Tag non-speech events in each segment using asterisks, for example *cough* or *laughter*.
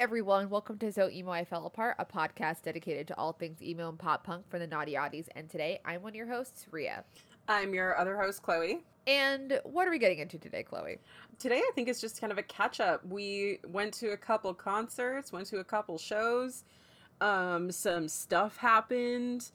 everyone, welcome to So Emo I Fell Apart, a podcast dedicated to all things emo and pop punk for the naughty oddies. And today I'm one of your hosts, Ria. I'm your other host, Chloe. And what are we getting into today, Chloe? Today, I think it's just kind of a catch up. We went to a couple concerts, went to a couple shows, um, some stuff happened,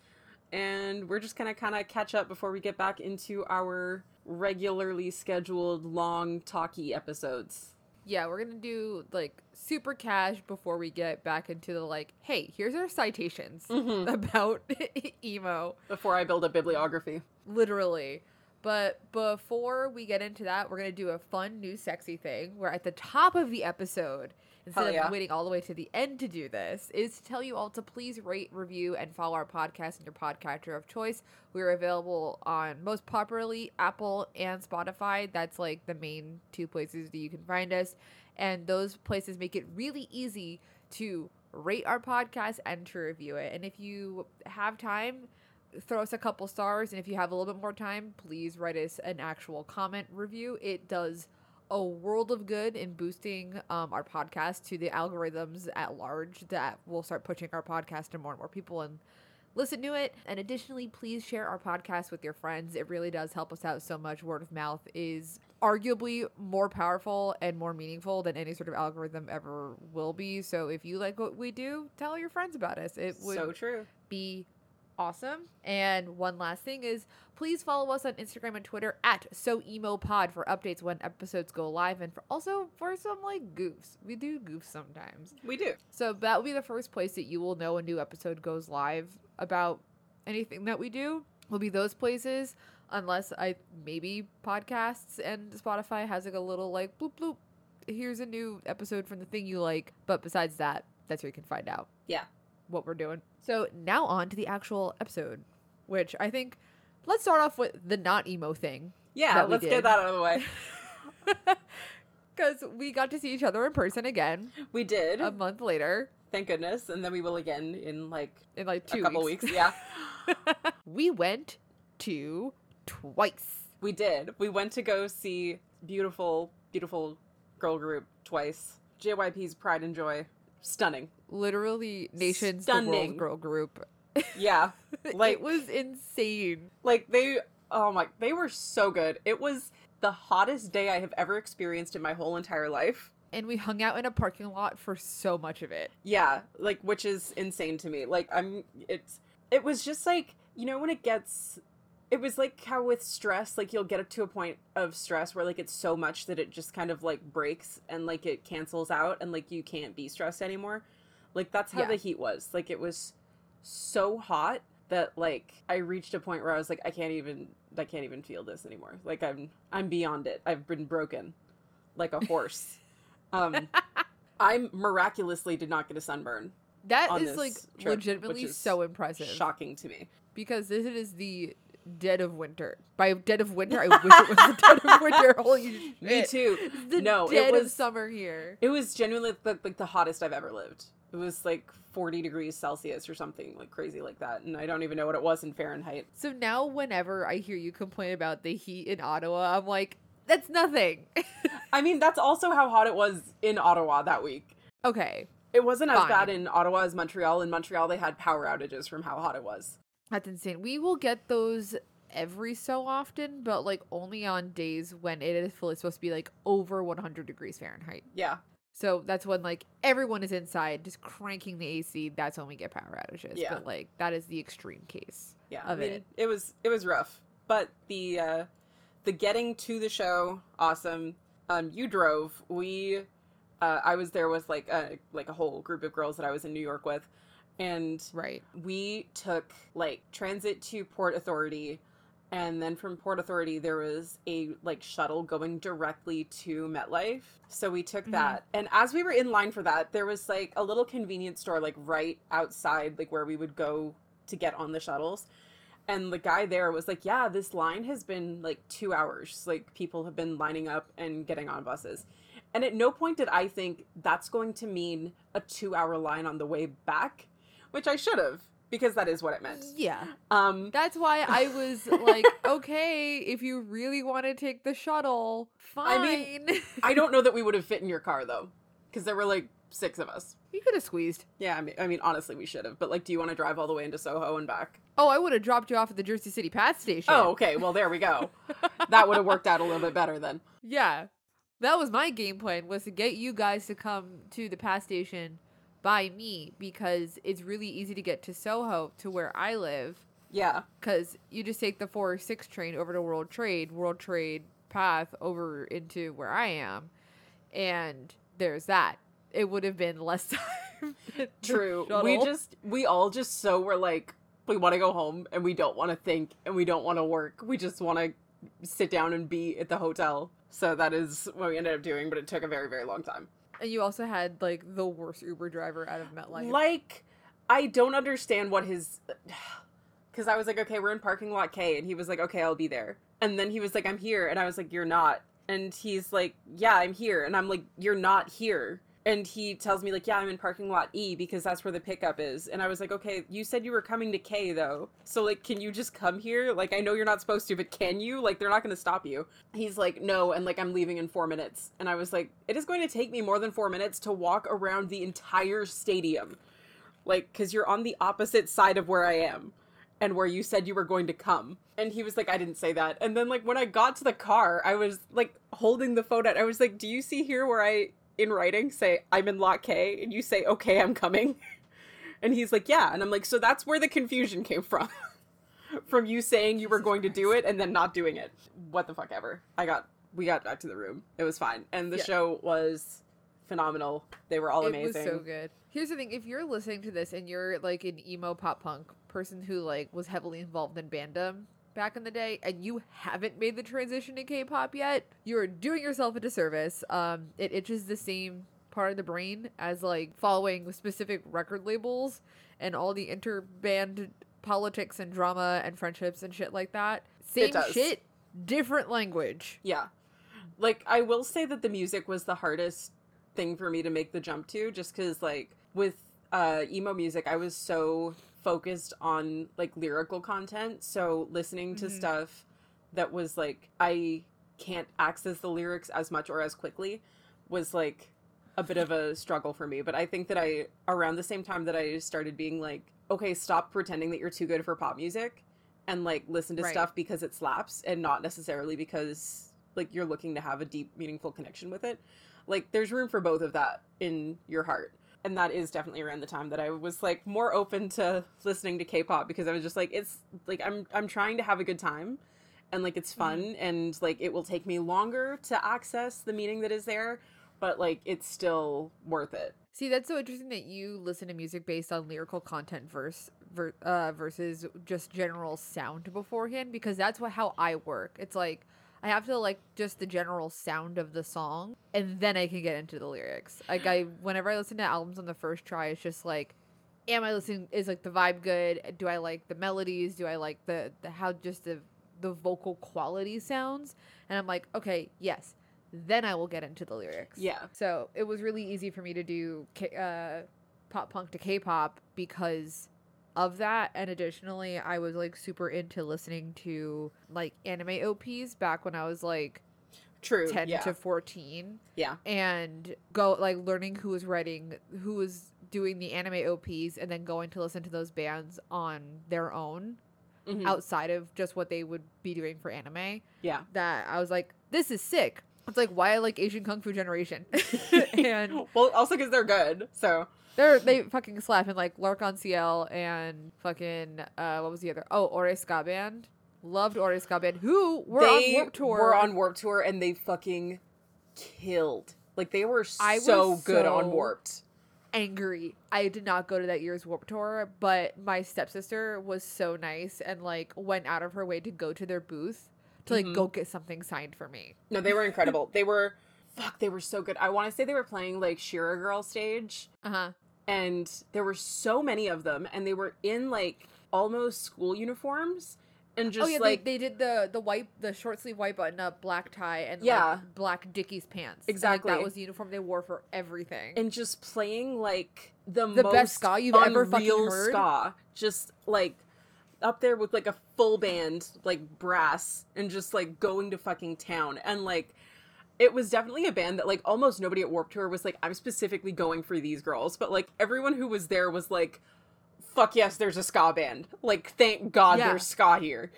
and we're just gonna kind of catch up before we get back into our regularly scheduled long talky episodes. Yeah, we're gonna do like super cash before we get back into the like, hey, here's our citations Mhm. *laughs* about *laughs* emo. Before I build a bibliography. literally. But before we get into that, we're gonna do a fun new sexy thing where at the top of the episode, instead yeah. of waiting all the way to the end to do this, is to tell you all to please rate, review, and follow our podcast in your podcatcher of choice. We are available on most popularly Apple and Spotify. That's like the main two places that you can find us. And those places make it really easy to rate our podcast and to review it. And if you have time, throw us a couple stars and if you have a little bit more time please write us an actual comment review it does a world of good in boosting um, our podcast to the algorithms at large that will start pushing our podcast to more and more people and listen to it. And additionally please share our podcast with your friends. It really does help us out so much. Word of mouth is arguably more powerful and more meaningful than any sort of algorithm ever will be. So if you like what we do tell your friends about us. It would So true. be awesome. And one last thing is please follow us on Instagram and Twitter at so emo pod for updates when episodes go live and for also for some like goofs. We do goofs sometimes. We do. So that will be the first place that you will know a new episode goes live about anything that we do. Will be those places unless I maybe podcasts and Spotify has like a little like bloop bloop. Here's a new episode from the thing you like. But besides that, that's where you can find out Yeah. What we're doing. So now on to the actual episode, which I think let's start off with the not emo thing. Yeah, let's did. get that out of the way. *laughs* Because we got to see each other in person again We did. a month later thank goodness. And then we will again in like in like two a couple weeks. weeks. Yeah. *laughs* we went to twice. We did. We went to go see beautiful, beautiful girl group twice. JYP's Pride and Joy. Stunning. Literally nations the Stunning. world girl group. Yeah. *laughs* Like it was insane. like they oh my they were so good. It was the hottest day I have ever experienced in my whole entire life. And we hung out in a parking lot for so much of it. Yeah, like which is insane to me. Like I'm it's it was just like, you know when it gets it was like how with stress, like you'll get up to a point of stress where like it's so much that it just kind of like breaks and like it cancels out and like you can't be stressed anymore. Like that's how Yeah. the heat was. Like it was so hot that like I reached a point where I was like I can't even I can't even feel this anymore. Like I'm I'm beyond it. I've been broken like a horse. *laughs* um I miraculously did not get a sunburn. That is like trip, legitimately is so impressive. Shocking to me. because this is the dead of winter. By dead of winter, I wish it was the dead of winter. *laughs* Holy. Me too. The No, it dead of was- summer here. It was genuinely the, like the hottest I've ever lived. It was like 40 degrees Celsius or something like crazy like that, and I don't even know what it was in Fahrenheit. So now, whenever I hear you complain about the heat in Ottawa, I'm like, that's nothing. *laughs* I mean, that's also how hot it was in Ottawa that week. okay, It wasn't as Fine. bad in Ottawa as Montreal. In Montreal, they had power outages from how hot it was. that's insane. We will get those every so often, but like only on days when it is fully supposed to be like over 100 degrees Fahrenheit. Yeah, So that's when like everyone is inside just cranking the AC. That's when we get power outages. Yeah. But like that is the extreme case. yeah. Of I mean, it. it was it was rough, but the uh, the getting to the show, awesome. Um, you drove. We, uh, I was there with like a like a whole group of girls that I was in New York with, and Right. we took like transit to Port Authority and then from Port Authority there was a like shuttle going directly to MetLife. So we took Mhm. that. And as we were in line for that, there was like a little convenience store like right outside like where we would go to get on the shuttles. And the guy there was like, "Yeah, this line has been like 2 hours. Like people have been lining up and getting on buses." And at no point did I think that's going to mean a 2-hour line on the way back, which I should have because that is what it meant. Yeah. Um That's why I was *laughs* like, okay, if you really want to take the shuttle, fine. I mean, I don't know that we *laughs* would have fit in your car though, because there were like six of us. You could have squeezed. Yeah, I mean, I mean, honestly, we should have. But like, do you want to drive all the way into Soho and back? Oh, I would have dropped you off at the Jersey City PATH station. Oh, okay. Well, there we go. *laughs* that would have worked out a little bit better then. Yeah. That was my game plan was to get you guys to come to the PATH station by me because it's really easy to get to Soho to where I live Yeah. cuz you just take the 406 train over to World Trade, World Trade PATH over into where I am and there's that. It would have been less *laughs* time. True. *laughs* We just, we all just so were like, we want to go home and we don't want to think and we don't want to work. We just want to sit down and be at the hotel. So that is what we ended up doing, but it took a very, very long time. And you also had like the worst Uber driver out of MetLife. Like, I don't understand what his. *sighs* Because I was like, okay, we're in parking lot K. And he was like, okay, I'll be there. And then he was like, I'm here. And I was like, you're not. And he's like, yeah, I'm here. And I'm like, you're not here. And he tells me, like, yeah, I'm in parking lot E because that's where the pickup is. And I was like, okay, you said you were coming to K though. So, like, can you just come here? Like, I know you're not supposed to, but can you? Like, they're not going to stop you. He's like, no. And, like, I'm leaving in four minutes. And I was like, it is going to take me more than four minutes to walk around the entire stadium like because you're on the opposite side of where i am and where you said you were going to come and he was like i didn't say that and then like when i got to the car i was like holding the phone out i was like do you see here where i in writing say i'm in lot k and you say okay i'm coming. *laughs* And he's like yeah. And i'm like so that's where the confusion came from. *laughs* From you saying you were going to do it and then not doing it. What the fuck ever. I got we got back to the room. It was fine. And the Yeah. show was phenomenal. They were all it amazing was so good. Here's the thing: if you're listening to this and you're like an emo pop punk person who like was heavily involved in bandom back in the day, and you haven't made the transition to K-pop yet, you're doing yourself a disservice. Um, it itches the same part of the brain as like following specific record labels and all the interband politics and drama and friendships and shit like that. Same shit, different language. Yeah. Like I will say that the music was the hardest thing for me to make the jump to just cuz like with uh emo music I was so focused on like lyrical content, so listening to Mhm. stuff that was like I can't access the lyrics as much or as quickly was like a bit of a struggle for me, but I think that I around the same time that I started being like okay, stop pretending that you're too good for pop music and like listen to Right. stuff because it slaps and not necessarily because like you're looking to have a deep meaningful connection with it like there's room for both of that in your heart and that is definitely around the time that i was like more open to listening to k-pop because i was just like it's like i'm i'm trying to have a good time and like it's fun and like it will take me longer to access the meaning that is there but like it's still worth it See, that's so interesting that you listen to music based on lyrical content verse, ver, uh, versus just general sound beforehand because that's what how I work. It's like I have to like just the general sound of the song and then I can get into the lyrics. Like I whenever I listen to albums on the first try, it's just like am I listening is like the vibe good? Do I like the melodies? Do I like the, the how just the the vocal quality sounds? And I'm like, okay, yes. Then I will get into the lyrics. yeah So it was really easy for me to do K- uh, pop punk to K-pop because of that. And additionally, I was like super into listening to like anime OPs back when I was like true 10 yeah to 14 yeah and go like learning who was writing, who was doing the anime OPs, and then going to listen to those bands on their own Mhm. outside of just what they would be doing for anime. yeah That I was like, this is sick. It's like why I like Asian Kung Fu Generation. *laughs* *laughs* and well also because they're good so They're they fucking slap in like L'Arc-en-Ciel and fucking uh what was the other? Oh, Ore Ska Band. Loved Ore Ska Band. Who were they on Warp Tour. were on Warp Tour and they fucking killed. Like they were I so good on Warped. angry. I did not go to that year's Warp Tour, but my stepsister was so nice and like went out of her way to go to their booth to like Mhm. go get something signed for me. No, they were incredible. they were fuck, they were so good. I want to say they were playing like Shira Girl stage Uh-huh. And there were so many of them and they were in like almost school uniforms and oh, just oh yeah, like they, they did the the white the short sleeve white button up black tie and Yeah. like, black Dickies pants. And, like, Exactly. that was the uniform they wore for everything. and just playing like the, The most best ska you've ever fucking heard? ska just like up there with like a full band like brass and just like going to fucking town and like it was definitely a band that like almost nobody at Warp Tour was like, I'm specifically going for these girls, but like everyone who was there was like, fuck yes, there's a ska band. Like, thank God Yeah. there's ska here.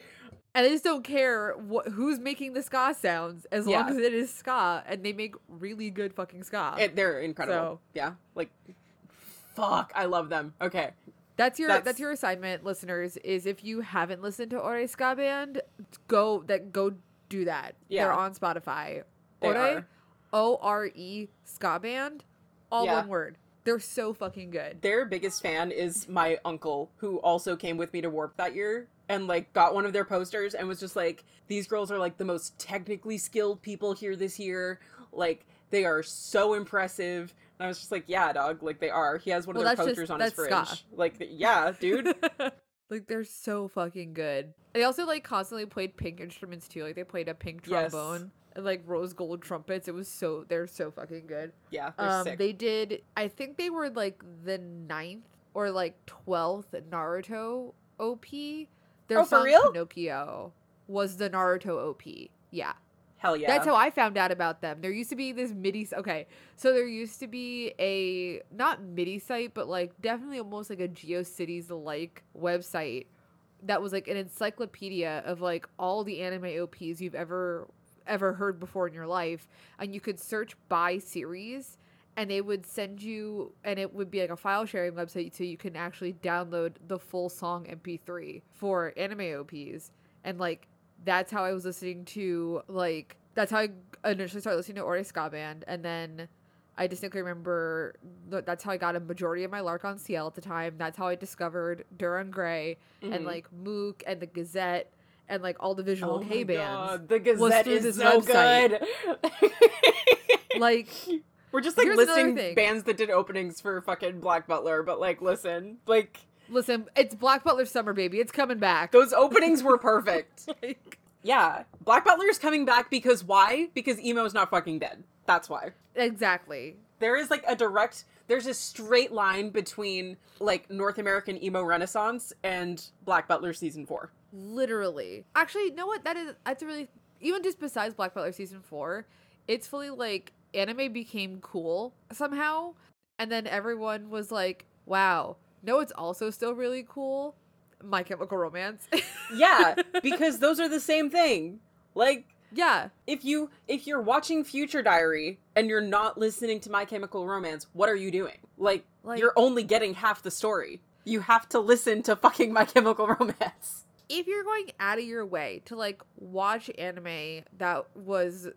And I just don't care wh- who's making the ska sounds as long as it is ska and they make really good fucking ska. It, they're incredible. So- Yeah. Like, fuck, I love them. Okay. That's your that's, That's- your assignment, listeners. Is if you haven't listened to Ore Ska Band, go that go do that. Yeah. They're on Spotify. They Ore. O R E Ska Band, all Yeah. one word. They're so fucking good. Their biggest fan is my uncle, who also came with me to Warp that year and like got one of their posters and was just like, these girls are like the most technically skilled people here this year. Like, they are so impressive. And I was just like, yeah, dog, like they are. He has one of Well, their that's just- posters on his fridge. ska. Like, yeah, dude. *laughs* like they're so fucking good. They also like constantly played pink instruments too. Like they played a pink Yes. trombone and like rose gold trumpets. It was so they're so fucking good. Yeah, Um, sick. they did. I think they were like the ninth or like twelfth Naruto OP. Their Oh, for real? Pinocchio was the Naruto OP. Yeah. Hell yeah. That's how I found out about them. There used to be this MIDI. Okay, so there used to be a not MIDI site, but like definitely almost like a GeoCities like website that was like an encyclopedia of like all the anime OPs you've ever ever heard before in your life, and you could search by series. And they would send you, and it would be like a file sharing website, so you can actually download the full song MP3 for anime OPs. And like that's how I was listening to like that's how I initially started listening to Ore Ska Band, and then I distinctly remember that's how I got a majority of my L'Arc-en-Ciel at the time. That's how I discovered Dir En Grey and Mhm. like MUCC and the Gazette and like all the visual Oh K bands. God, The Gazette is so website. good. *laughs* *laughs* Like We're just like listing bands that did openings for fucking Black Butler, but like, listen, like listen, it's Black Butler Summer Baby. It's coming back. those openings were perfect. *laughs* Like, yeah, Black Butler is coming back because why? Because emo is not fucking dead. That's why. exactly. There is like a direct. There's a straight line between like North American emo renaissance and Black Butler season four. Literally. Actually, you know what? That is that's really even just besides Black Butler season four, it's fully like anime became cool somehow, and then everyone was like, "Wow, no, it's also still really cool." My Chemical Romance. *laughs* Yeah, because those are the same thing. Like yeah, if you if you're watching Future Diary and you're not listening to My Chemical Romance, what are you doing? Like, Like- you're only getting half the story. You have to listen to fucking My Chemical Romance. If you're going out of your way to like watch anime that was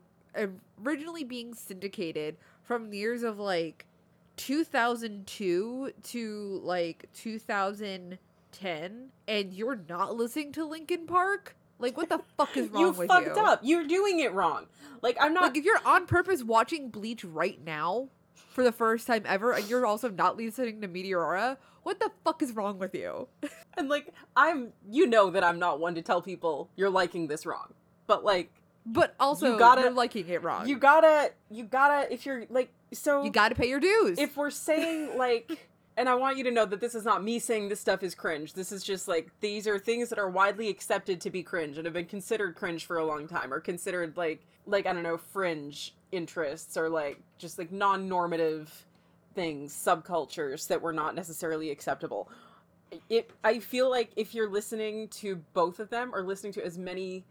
originally being syndicated from the years of like 2002 to like 2010 and you're not listening to Linkin Park like what the *laughs* fuck is wrong you with fucked you up. You're doing it wrong. Like I'm not like if you're on purpose watching bleach right now for the first time ever and you're also not listening to meteora what the fuck is wrong with you *laughs* and like I'm you know that I'm not one to tell people you're liking this wrong. But like but also You gotta- you're liking it wrong you gotta you gotta if you're like so you gotta pay your dues if we're saying *laughs* like and I want you to know that this is not me saying this stuff is cringe. This is just like these are things that are widely accepted to be cringe and have been considered cringe for a long time or considered like like I don't know fringe interests or like just like non-normative things, subcultures that were not necessarily acceptable. It I feel like if you're listening to both of them or listening to as many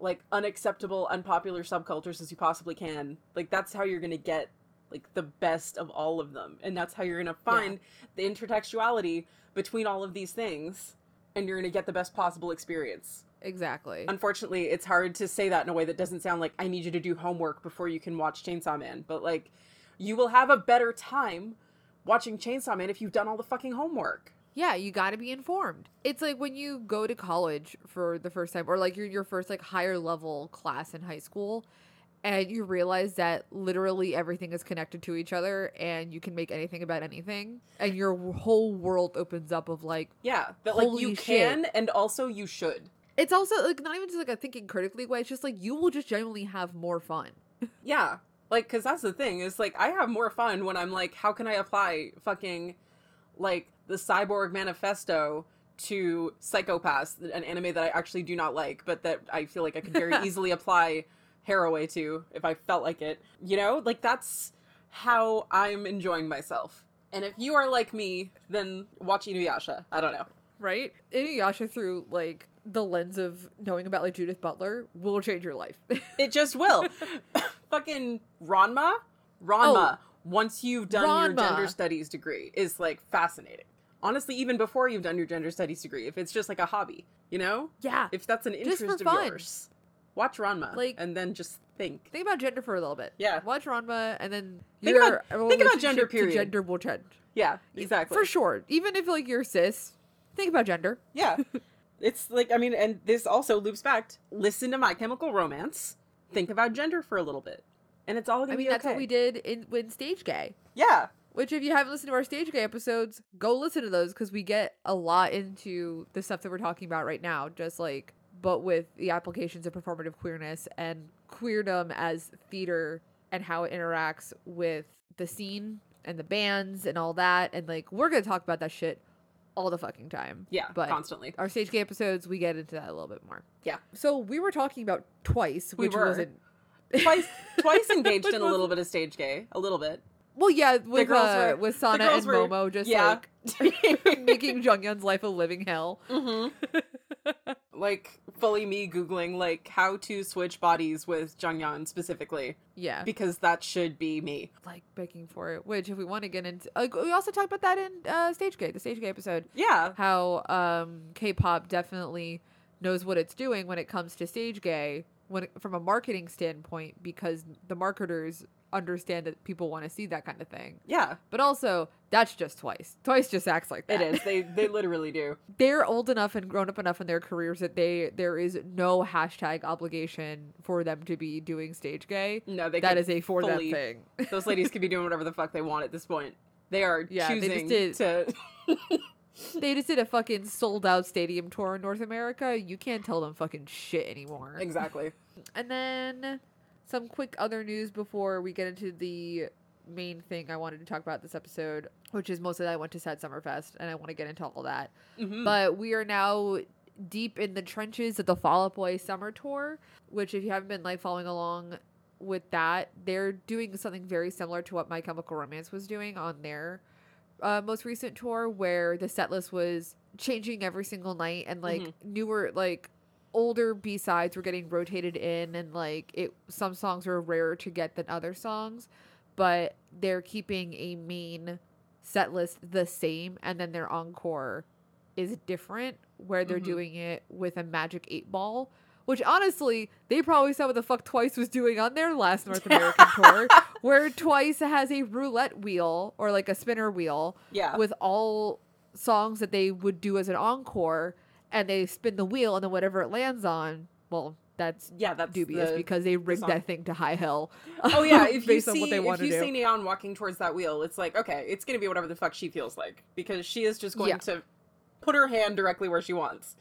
like unacceptable unpopular subcultures as you possibly can, like that's how you're going to get like the best of all of them. And that's how you're going to find the intertextuality between all of these things and you're going to get the best possible experience exactly unfortunately it's hard to say that in a way that doesn't sound like i need you to do homework before you can watch chainsaw man but like you will have a better time watching chainsaw man if you've done all the fucking homework Yeah, you got to be informed. It's like when you go to college for the first time or like your your first like higher level class in high school and you realize that literally everything is connected to each other and you can make anything about anything and your whole world opens up of like yeah that like you shit. can and also you should it's also like not even just like a thinking critically way it's just like you will just genuinely have more fun. Yeah. Like, cause that's the thing is like I have more fun when I'm like, how can I apply fucking like the Cyborg Manifesto to Psycho-Pass, an anime that I actually do not like, but that I feel like I could very *laughs* easily apply Haraway to if I felt like it. You know, like that's how I'm enjoying myself. And if you are like me, then watch Inuyasha. I don't know. right? Inuyasha through like the lens of knowing about like Judith Butler will change your life. *laughs* It just will. *laughs* Fucking Ranma, Ranma. Oh. Once you've done your gender studies degree, is like fascinating. Honestly, even before you've done your gender studies degree, if it's just like a hobby, you know, yeah. if that's an interest for of fun. yours, watch Ranma, Like- and then just think. Think about gender for a little bit. Yeah. Watch Ranma and then Think your about- think about gender, period. Gender will change. Yeah, exactly. For sure. Even if like you're cis, think about gender. Yeah. *laughs* it's like I mean, and this also loops back. to listen to My Chemical Romance. Think about gender for a little bit, and it's all gonna I mean be that's okay. what we did in when stage gay. Yeah. Which, if you haven't listened to our stage gay episodes, go listen to those because we get a lot into the stuff that we're talking about right now. Just like, but with the applications of performative queerness and queerdom as theater and how it interacts with the scene and the bands and all that. And like, we're gonna talk about that shit all the fucking time. Yeah. But constantly. our stage gay episodes, we get into that a little bit more. Yeah. So we were talking about twice, We which were. wasn't. Twice, twice *laughs* engaged in a little bit of stage gay. A little bit. Well, yeah, with girls uh, were- with Sana and were- Momo, just yeah. like *laughs* making *laughs* Jeongyeon's life a living hell. hmm like fully me googling like how to switch bodies with Jeongyeon specifically Yeah, because that should be me. like begging for it. Which, if we want to get into, like, we also talked about that in uh, Stage Gay, the Stage Gay episode. Yeah. How um, K-pop definitely knows what it's doing when it comes to stage gay, when from a marketing standpoint, because the marketers understand that people want to see that kind of thing. Yeah. But also, that's just Twice. Twice just acts like that. It is. They they *laughs* literally do. they're old enough and grown up enough in their careers that they there is no hashtag obligation for them to be doing stage gay. No, they That is a for fully- them thing. Those ladies could be doing *laughs* whatever the fuck they want at this point. They are Yeah, they just choosing did- to *laughs* they just did a fucking sold out stadium tour in North America. You can't tell them fucking shit anymore. exactly. And then some quick other news before we get into the main thing I wanted to talk about this episode, which is mostly that I went to Sad Summerfest and I want to get into all that. Mhm. But we are now deep in the trenches of the Fall Out Boy summer tour, which if you haven't been like following along with that, they're doing something very similar to what My Chemical Romance was doing on their uh, most recent tour, where the set list was changing every single night and like Mhm. newer like older B sides were getting rotated in and like it some songs were rarer to get than other songs, but they're keeping a main set list the same and then their encore is different where they're Mhm. doing it with a magic eight ball which honestly they probably saw what the fuck twice was doing on their last north american *laughs* tour where twice has a roulette wheel or like a spinner wheel Yeah. with all songs that they would do as an encore and they spin the wheel and then whatever it lands on well that's yeah, that's dubious the- because they rigged song. that thing to high hell Oh yeah, if *laughs* you based see on what they want if you do see Nayeon walking towards that wheel, it's like okay, it's gonna be whatever the fuck she feels like because she is just going Yeah. to put her hand directly where she wants.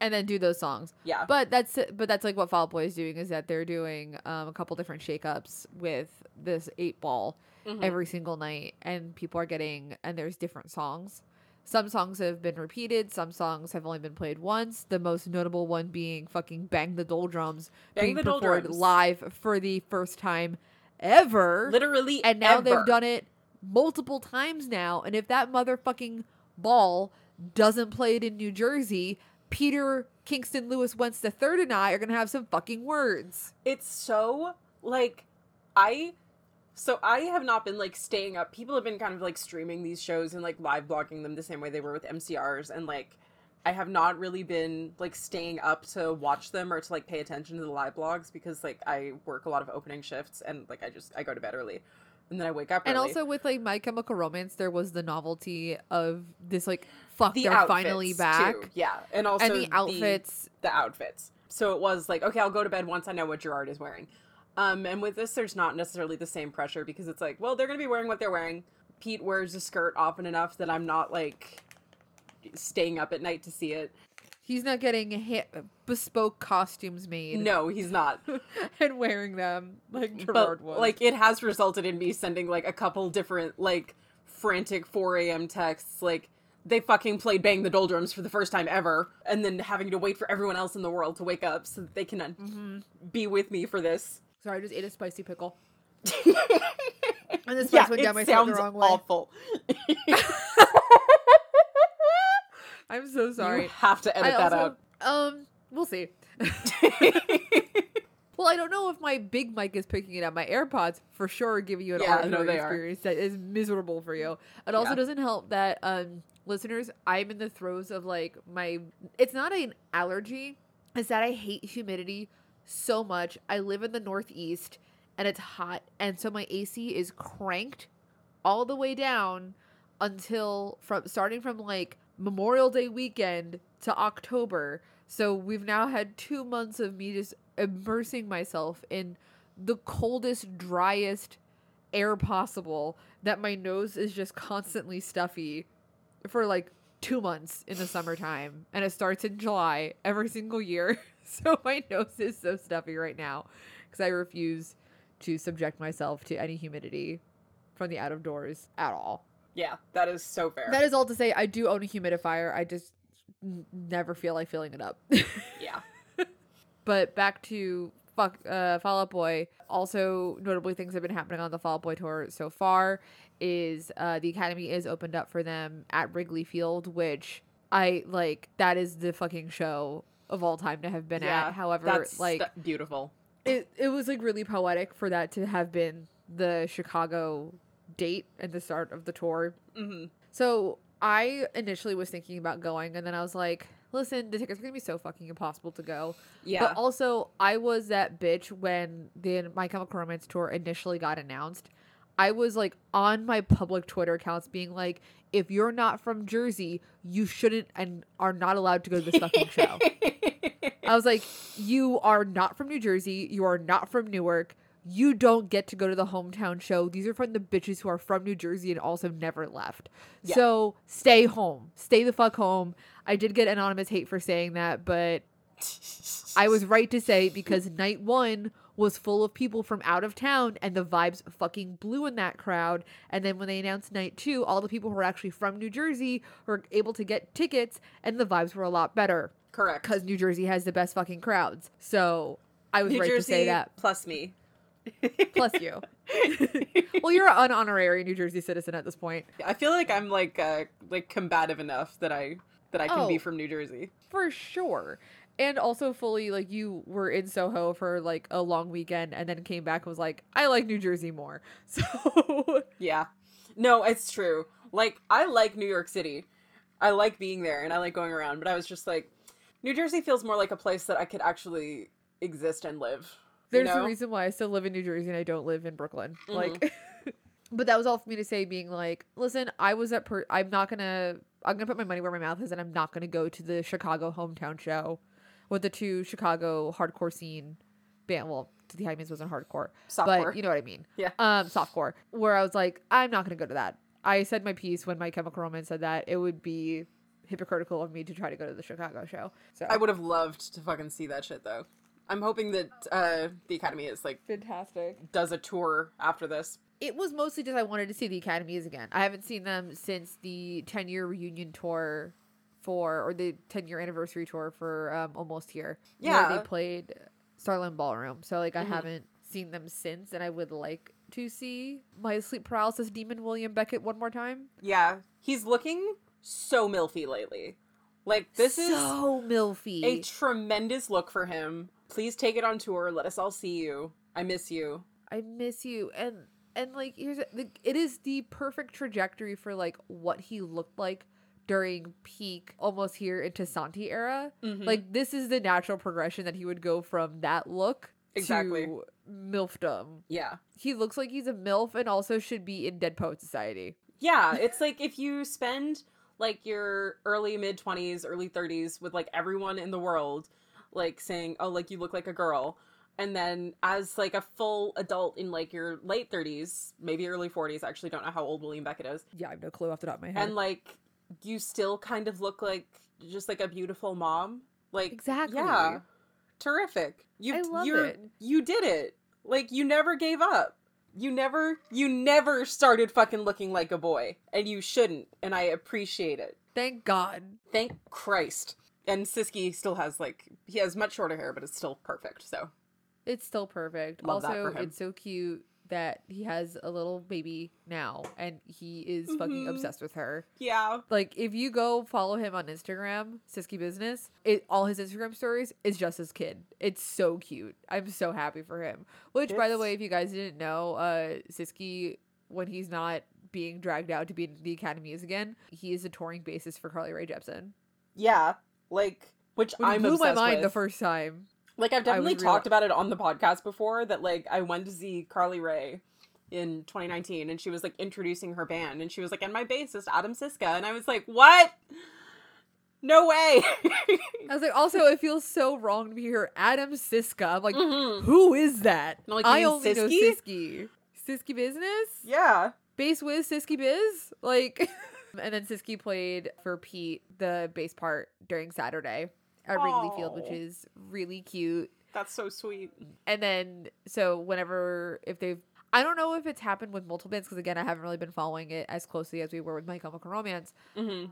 and then do those songs Yeah. But that's but that's like what Fall Out Boy is doing is that they're doing um, a couple different shakeups with this eight ball Mhm. every single night, and people are getting and there's different songs. Some songs have been repeated. Some songs have only been played once. The most notable one being "Fucking Bang the Doldrums" Bang being the performed Doldrums. live for the first time ever. Literally, and now ever. they've done it multiple times now. And if that motherfucking ball doesn't play it in New Jersey, Peter Kingston Lewis Wentz the third and I are gonna have some fucking words. it's so like I so I have not been like staying up. People have been kind of like streaming these shows and like live blogging them the same way they were with MCRs and like I have not really been like staying up to watch them or to like pay attention to the live blogs because like I work a lot of opening shifts and like I just I go to bed early and then I wake up And early. also with like My Chemical Romance, there was the novelty of this like fuck the they're finally back. too. Yeah, and also and the outfits the outfits. So it was like, okay, I'll go to bed once I know what Gerard is wearing. Um, and with this, there's not necessarily the same pressure because it's like, well, they're gonna be wearing what they're wearing. Pete wears a skirt often enough that I'm not like staying up at night to see it. he's not getting hit, bespoke costumes made No, he's not. *laughs* and wearing them like but Gerard was. like, it has resulted in me sending like a couple different like frantic 4 a.m. texts, like they fucking played Bang the Doldrums for the first time ever, and then having to wait for everyone else in the world to wake up so that they can Mm-hmm. be with me for this. Sorry, I just ate a spicy pickle. *laughs* And the spice yeah, went down my throat the wrong way. awful. *laughs* I'm so sorry. You have to edit I that also, um, we'll see. *laughs* Well, I don't know if my big mic is picking it up. My AirPods for sure are giving you an Yeah, auditory no, they are. experience that is miserable for you. It also Yeah. doesn't help that um listeners, I'm in the throes of like my it's not an allergy, it's that I hate humidity so much. I live in the northeast and it's hot and so my AC is cranked all the way down until from starting from like Memorial Day weekend to October. So we've now had 2 months of me just immersing myself in the coldest, driest air possible that my nose is just constantly stuffy for like 2 months in the summertime and it starts in July every single year. *laughs* *laughs* So my nose is so stuffy right now cuz I refuse to subject myself to any humidity from the out of doors at all. yeah, that is so fair. That is all to say, I do own a humidifier. I just n- never feel like filling it up. *laughs* yeah. but back to fuck uh, Fall Out Boy. Also, notably, things have been happening on the Fall Out Boy tour so far. Is uh, the Academy is opened up for them at Wrigley Field, which I like. That is the fucking show of all time to have been yeah. at. However, that's like st- beautiful. it it was like really poetic for that to have been the Chicago date and the start of the tour. hmm So I initially was thinking about going, and then I was like, listen, the tickets are gonna be so fucking impossible to go. Yeah. But also, I was that bitch when the My Chemical Romance tour initially got announced. I was like on my public Twitter accounts being like, if you're not from Jersey, you shouldn't and are not allowed to go to this fucking *laughs* show. I was like, you are not from New Jersey. You are not from Newark. You don't get to go to the hometown show. These are from the bitches who are from New Jersey and also never left. Yeah. So stay home. Stay the fuck home. I did get anonymous hate for saying that, but *laughs* I was right to say because night one was full of people from out of town and the vibes fucking blew in that crowd. And then when they announced night two, all the people who were actually from New Jersey were able to get tickets and the vibes were a lot better Correct. because New Jersey has the best fucking crowds. So I was New right Jersey to say that. plus me. *laughs* Plus you. *laughs* well, you're an honorary New Jersey citizen at this point. I feel like I'm like uh like combative enough that I that I can be Oh. from New Jersey. For sure. And also fully like you were in Soho for like a long weekend and then came back and was like, I like New Jersey more. *laughs* So Yeah. No, it's true. Like I like New York City. I like being there and I like going around, but I was just like New Jersey feels more like a place that I could actually exist and live. you there's know? a reason why I still live in New Jersey and I don't live in Brooklyn. Mhm. Like *laughs* But that was all for me to say being like, listen, I was at per I'm not gonna I'm gonna put my money where my mouth is and I'm not gonna go to the Chicago hometown show with the two Chicago hardcore scene band well the Hyman's wasn't hardcore. Softcore. But you know what I mean. Yeah. Um, softcore. Where I was like, I'm not gonna go to that. I said my piece when my Chemical Romance said that it would be hypocritical of me to try to go to the Chicago show. So I would have loved to fucking see that shit though. I'm hoping that uh the Academy is like fantastic. does a tour after this. It was mostly just I wanted to see the Academies again. I haven't seen them since the 10 year reunion tour for, or the 10 year anniversary tour for um, almost here. where Yeah. they played Starland Ballroom. So like I Mhm. haven't seen them since, and I would like to see my sleep paralysis demon William Beckett one more time. Yeah, he's looking so milfy lately. Like this is so milfy. a tremendous look for him. Please take it on tour. Let us all see you. I miss you. I miss you. And and like here's the, it is the perfect trajectory for like what he looked like during peak almost here into Santi era. Mhm. Like this is the natural progression that he would go from that look Exactly. to milfdom. yeah. He looks like he's a milf and also should be in Dead Poet Society. Yeah, it's like if you spend like your early mid 20s, early 30s with like everyone in the world like saying, "Oh, like you look like a girl." And then as like a full adult in like your late 30s, maybe early 40s, I actually don't know how old William Beckett is. Yeah, I have no clue off the top of my head. And like you still kind of look like just like a beautiful mom. Like Exactly. Yeah. Terrific. You I love you're, it. You did it. Like you never gave up. You never you never started fucking looking like a boy and you shouldn't and I appreciate it. Thank God. Thank Christ. And Siski still has like he has much shorter hair, but it's still perfect. So It's still perfect. Love also, it's so cute that he has a little baby now and he is fucking Mhm. obsessed with her. yeah, Like if you go follow him on Instagram, Siski Business, it all his Instagram stories is just his kid. It's so cute. I'm so happy for him. Which by the way, if you guys didn't know, uh Siski when he's not being dragged out to be in the academies again, he is a touring bassist for Carly Rae Jepsen. yeah, like which Which I'm blew my mind with. the first time. Like I've definitely talked real- about it on the podcast before that like I went to see Carly Rae in 2019 and she was like introducing her band and she was like and my bassist Adam Siska and I was like what no way *laughs* I was like, also, it feels so wrong to hear Adam Siska. I'm like, Mhm. who is that? Like, I only know Siski? Siski. Business? yeah Bass Wiz Siski Biz? Like, *laughs* and then Siski played for Pete the bass part during Saturday at Wrigley Field, which is really cute. that's so sweet And then, so whenever, if they've, I don't know if it's happened with multiple bands, because again, I haven't really been following it as closely as we were with My Chemical Romance. hmm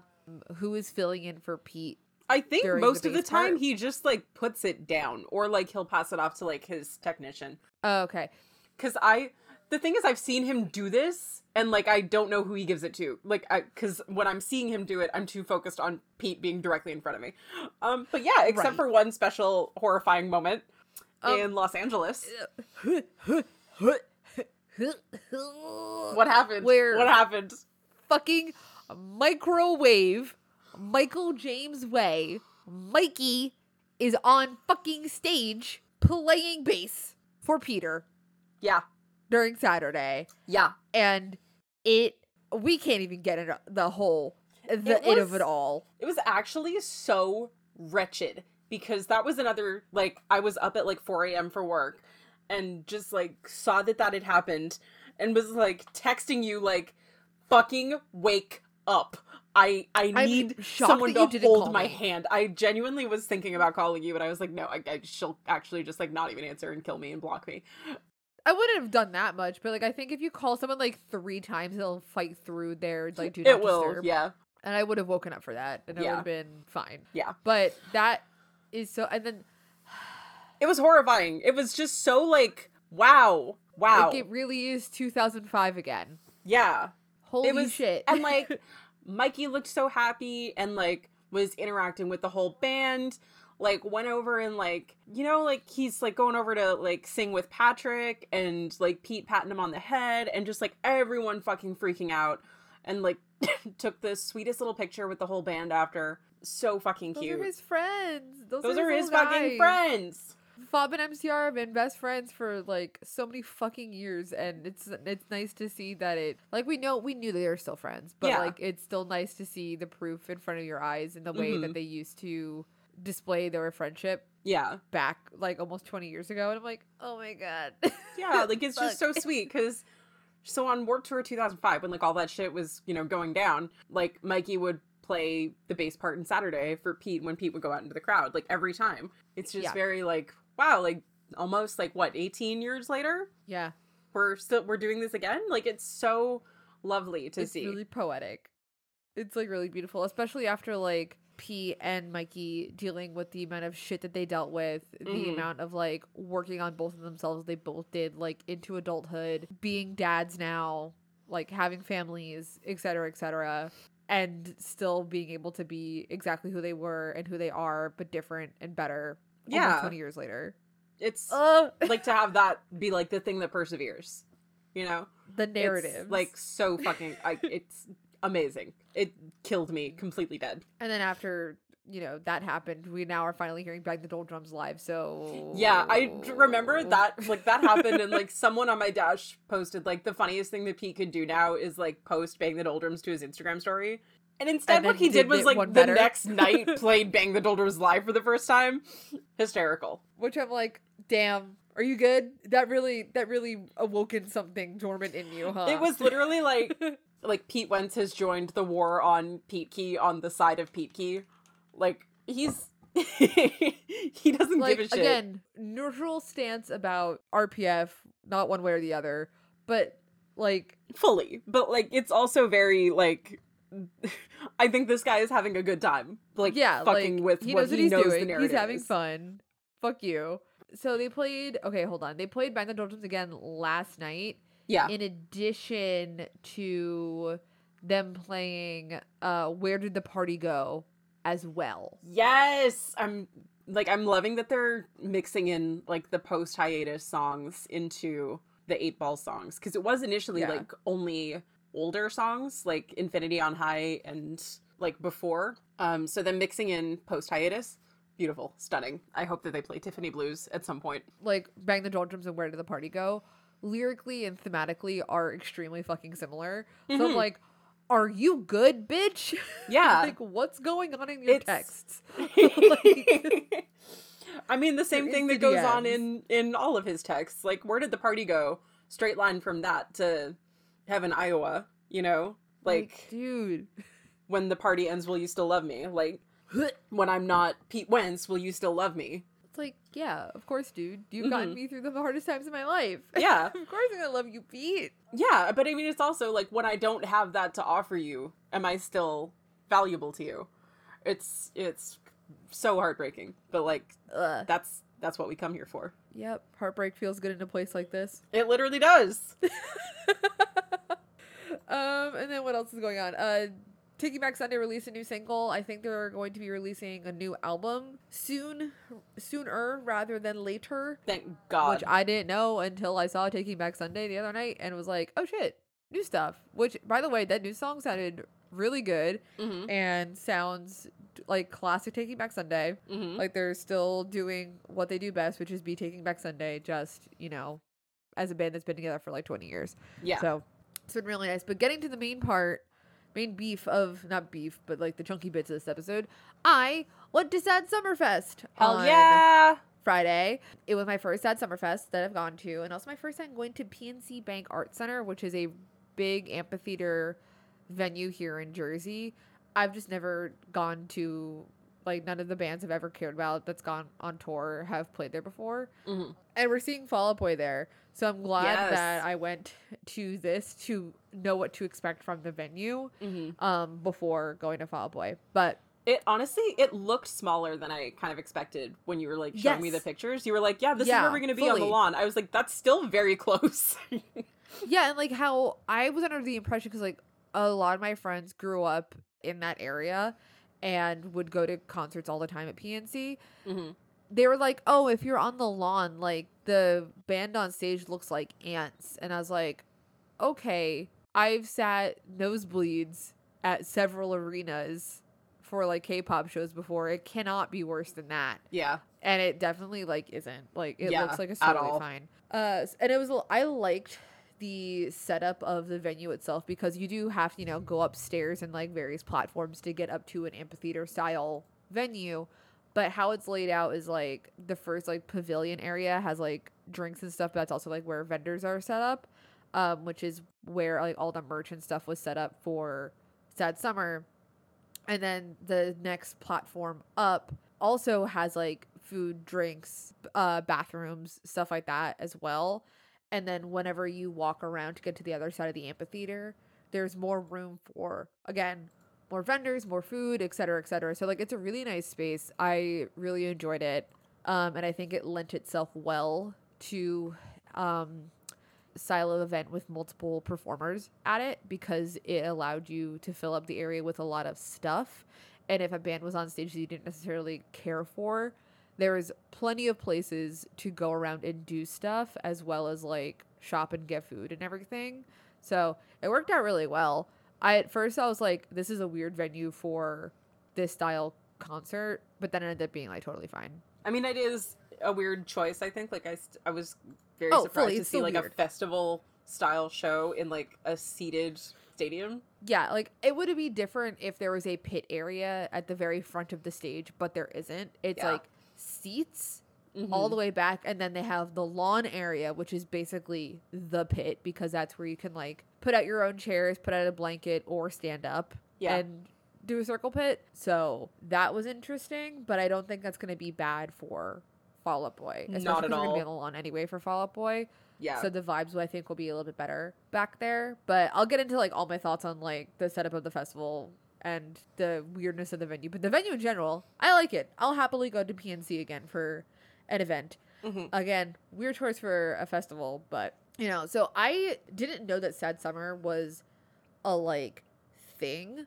Who is filling in for Pete? I think During the most of the bass part? time he just like puts it down or like he'll pass it off to like his technician Oh, okay. because I the thing is I've seen him do this and like I don't know who he gives it to. Like I because when I'm seeing him do it I'm too focused on Pete being directly in front of me. Um but yeah except Right. for one special horrifying moment Um, in Los Angeles. What *laughs* what happened? Where- what happened? fucking microwave Michael James Way, Mikey is on fucking stage playing bass for Peter. Yeah during Saturday. yeah And it we can't even get into uh, the whole the It it of it all. It was actually so wretched because that was another like I was up at like 4 a.m. for work and just like saw that that had happened and was like texting you like fucking wake up. I I need someone to hold my me. hand. I genuinely was thinking about calling you, but I was like, no, I, I she'll actually just like not even answer and kill me and block me. I wouldn't have done that much, but like I think if you call someone like three times, they'll fight through their like do not it will, disturb. yeah, And I would have woken up for that, and it Yeah. would have been fine. yeah. But that is so. And then It was horrifying. It was just so like wow, wow, like it really is 2005 again. yeah. Holy it was shit! and like *laughs* mikey looked so happy and like was interacting with the whole band like went over and like you know like he's like going over to like sing with patrick and like pete patting him on the head and just like everyone fucking freaking out and like *laughs* took the sweetest little picture with the whole band after so fucking cute. Those are his friends. Those, those are, his, fucking friends Fob and MCR have been best friends for like so many fucking years, and it's it's nice to see that it like we know we knew they were still friends, but Yeah. like it's still nice to see the proof in front of your eyes in the way Mhm. that they used to display their friendship yeah. back like almost 20 years ago, and I'm like, oh my god, *laughs* yeah like it's just so sweet because so on Warped Tour 2005 when like all that shit was you know going down like mikey would play the bass part in saturday for pete when pete would go out into the crowd like every time. It's just Yeah. very like wow like almost like what 18 years later? Yeah, we're still we're doing this again? Like it's so lovely to it's see. really poetic. It's like really beautiful, especially after like P and Mikey dealing with the amount of shit that they dealt with, the Mhm. amount of like working on both of themselves they both did like into adulthood, being dads now, like having families, etc., etc., and still being able to be exactly who they were and who they are, but different and better. Yeah. twenty years later. it's *laughs* Uh, like to have that be like the thing that perseveres you know the It's, narrative, like so fucking I, it's amazing it killed me completely dead And then after you know that happened, we now are finally hearing Bang the Doldrums live. So Yeah, I remember that like that happened and like someone on my dash posted like the funniest thing that Pete could do now is like post Bang the Doldrums to his Instagram story. And instead And what he did did was like the better. next *laughs* night played Bang the Doldrums live for the first time. Hysterical. which I'm like, damn, are you good? That really, that really awoken something dormant in you, huh? It was literally like *laughs* like Pete Wentz has joined the war on Pete Key on the side of Pete Key. Like he's *laughs* he doesn't like give a shit. again, neutral stance about RPF, not one way or the other, but like fully but like it's also very like *laughs* I think this guy is having a good time. Like yeah, fucking like, with he what knows what he he's knows doing. he's having fun. Fuck you. So they played. Okay, hold on. They played Bang the Doldrums again last night. Yeah. In addition to them playing uh Where Did the Party Go as well. Yes, I'm like I'm loving that they're mixing in like the post hiatus songs into the eight ball songs because it was initially Yeah. like only older songs like Infinity on High and like before. Um, so then mixing in post hiatus, beautiful, stunning. I hope that they play Tiffany Blues at some point. Like Bang the Doldrums and Where Did the Party Go, lyrically and thematically are extremely fucking similar. So I'm Mhm. like, are you good, bitch? *laughs* Yeah. like what's going on in your It's- texts? *laughs* *laughs* Like- I mean, the same thing that goes on in in all of his texts. Like, where did the party go? Straight line from that to Heaven, Iowa. You know, like dude. when the party ends, will you still love me? Like when I'm not Pete Wentz, will you still love me? Like, yeah, of course, dude. You've gotten Mhm. me through the hardest times of my life. *laughs* Yeah, of course I'm gonna love you, Pete. yeah. But I mean, it's also like when I don't have that to offer you, am I still valuable to you? It's it's so heartbreaking, but like Ugh. that's that's what we come here for. Yep, heartbreak feels good in a place like this. *laughs* It literally does. *laughs* um, and then what else is going on? Uh, Taking Back Sunday released a new single. I think they're going to be releasing a new album soon, sooner rather than later. Thank God. Which I didn't know until I saw Taking Back Sunday the other night and was like, oh shit, new stuff. Which, by the way, that new song sounded really good hmm and sounds like classic Taking Back Sunday. hmm Like they're still doing what they do best, which is be Taking Back Sunday, just, you know, as a band that's been together for like 20 years. yeah. So it's been really nice. But getting to the main part, main beef of, not beef, but like the chunky bits of this episode, I went to Sad Summerfest. Hell on yeah. Friday. It was my first Sad Summerfest that I've gone to, and also my first time going to PNC Bank Art Center, which is a big amphitheater venue here in Jersey. I've just never gone to like none of the bands I've ever cared about that's gone on tour have played there before. Mhm. And we're seeing Fall Out Boy there. So I'm glad Yes. that I went to this to know what to expect from the venue hmm um before going to Fall Out Boy. But It honestly, it looked smaller than I kind of expected when you were like showing me the pictures. You were like, "Yeah, this is where we're gonna be on the lawn." I was like, "That's still very *laughs* close." *laughs* Yeah, and like how I was under the impression because like a lot of my friends grew up in that area and would go to concerts all the time at PNC. hmm They were like, "Oh, if you're on the lawn, like the band on stage looks like ants," and I was like, "Okay, I've sat nosebleeds at several arenas for like K-pop shows before. It cannot be worse than that." Yeah. and it definitely like isn't like it Yeah, looks like it's at totally all. fine uh and it was I liked the setup of the venue itself because you do have to you know go upstairs and like various platforms to get up to an amphitheater style venue. But how it's laid out is like the first like pavilion area has like drinks and stuff but that's also like where vendors are set up um which is where like all the merch and stuff was set up for sad summer. And then the next platform up also has like food drinks uh bathrooms stuff like that as well and then whenever you walk around to get to the other side of the amphitheater there's more room for again more vendors more food etc cetera, etc cetera. so like it's a really nice space i really enjoyed it um and i think it lent itself well to um of event with multiple performers at it because it allowed you to fill up the area with a lot of stuff. And if a band was on stage that you didn't necessarily care for, there was plenty of places to go around and do stuff as well as like shop and get food and everything. So it worked out really well. I at first I was like, this is a weird venue for this style concert, but then it ended up being like totally fine. I mean, it is a weird choice. I think. Like, I, st- I was very Oh, surprised fully, to see like a festival style show in like a seated stadium. Yeah, like it would be different if there was a pit area at the very front of the stage, but there isn't. It's Yeah. like seats Mm-hmm. all the way back, and then they have the lawn area, which is basically the pit because that's where you can like put out your own chairs, put out a blanket, or stand up Yeah. and do a circle pit. So that was interesting, but I don't think that's going to be bad for Fall Out Boy. Not especially at 'cause We're gonna be all. on anyway for Fall Out Boy, Yeah. so the vibes I think will be a little bit better back there. But I'll get into like all my thoughts on like the setup of the festival and the weirdness of the venue. But the venue in general, I like it. I'll happily go to PNC again for an event. Mhm. Again, weird choice for a festival, but you know. So I didn't know that Sad Summer was a like thing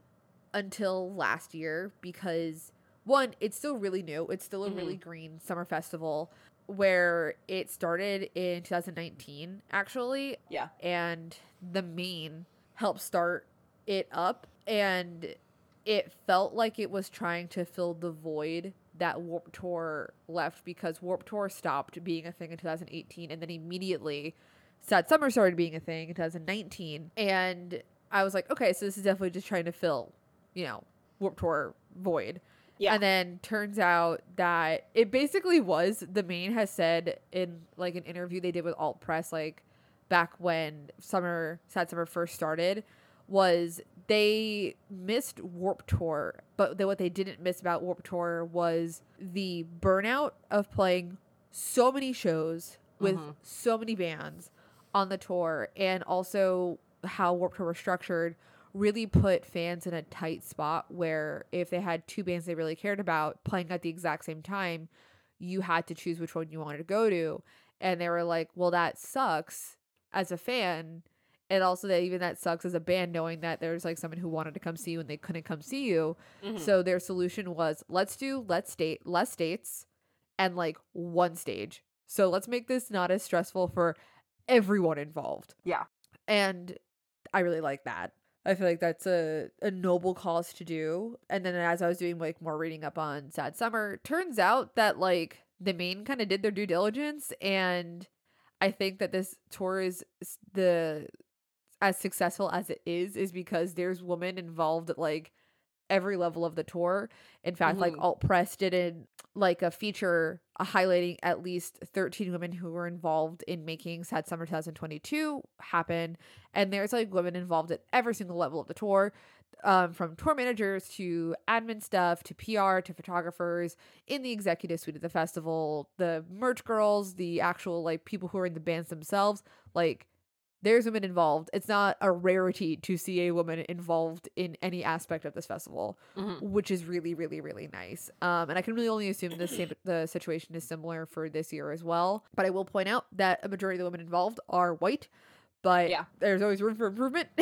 until last year because one, it's still really new. It's still a really green summer festival where it started in 2019 actually Yeah. and the Maine helped start it up and it felt like it was trying to fill the void that Warp Tour left because Warp Tour stopped being a thing in 2018 and then immediately Sad Summer started being a thing in 2019 and I was like okay so this is definitely just trying to fill you know Warp Tour void Yeah. and then turns out that it basically was the Maine has said in like an interview they did with Alt Press like back when summer sad summer first started was they missed Warp Tour, but what they didn't miss about Warp Tour was the burnout of playing so many shows with Mhm. so many bands on the tour, and also how Warp Tour was structured really put fans in a tight spot where if they had two bands they really cared about playing at the exact same time, you had to choose which one you wanted to go to. And they were like, well, that sucks as a fan. And also that even that sucks as a band knowing that there's like someone who wanted to come see you and they couldn't come see you. Mhm. So their solution was let's do let's state less states and like one stage. So let's make this not as stressful for everyone involved. Yeah. And I really like that. I feel like that's a, a noble cause to do. And then as I was doing like more reading up on Sad Summer, turns out that like the Maine kind of did their due diligence and I think that this tour is the as successful as it is is because there's women involved at like every level of the tour. In fact, like Mhm. Alt Press did in like a feature highlighting at least 13 women who were involved in making Sad Summer 2022 happen. And there's like women involved at every single level of the tour. Um, from tour managers to admin stuff to PR to photographers in the executive suite of the festival, the merch girls, the actual like people who are in the bands themselves, like there's women involved. It's not a rarity to see a woman involved in any aspect of this festival, Mhm. which is really, really, really nice. Um, and I can really only assume the same *clears throat* the situation is similar for this year as well. But I will point out that a majority of the women involved are white. But Yeah. there's always room for improvement. *laughs*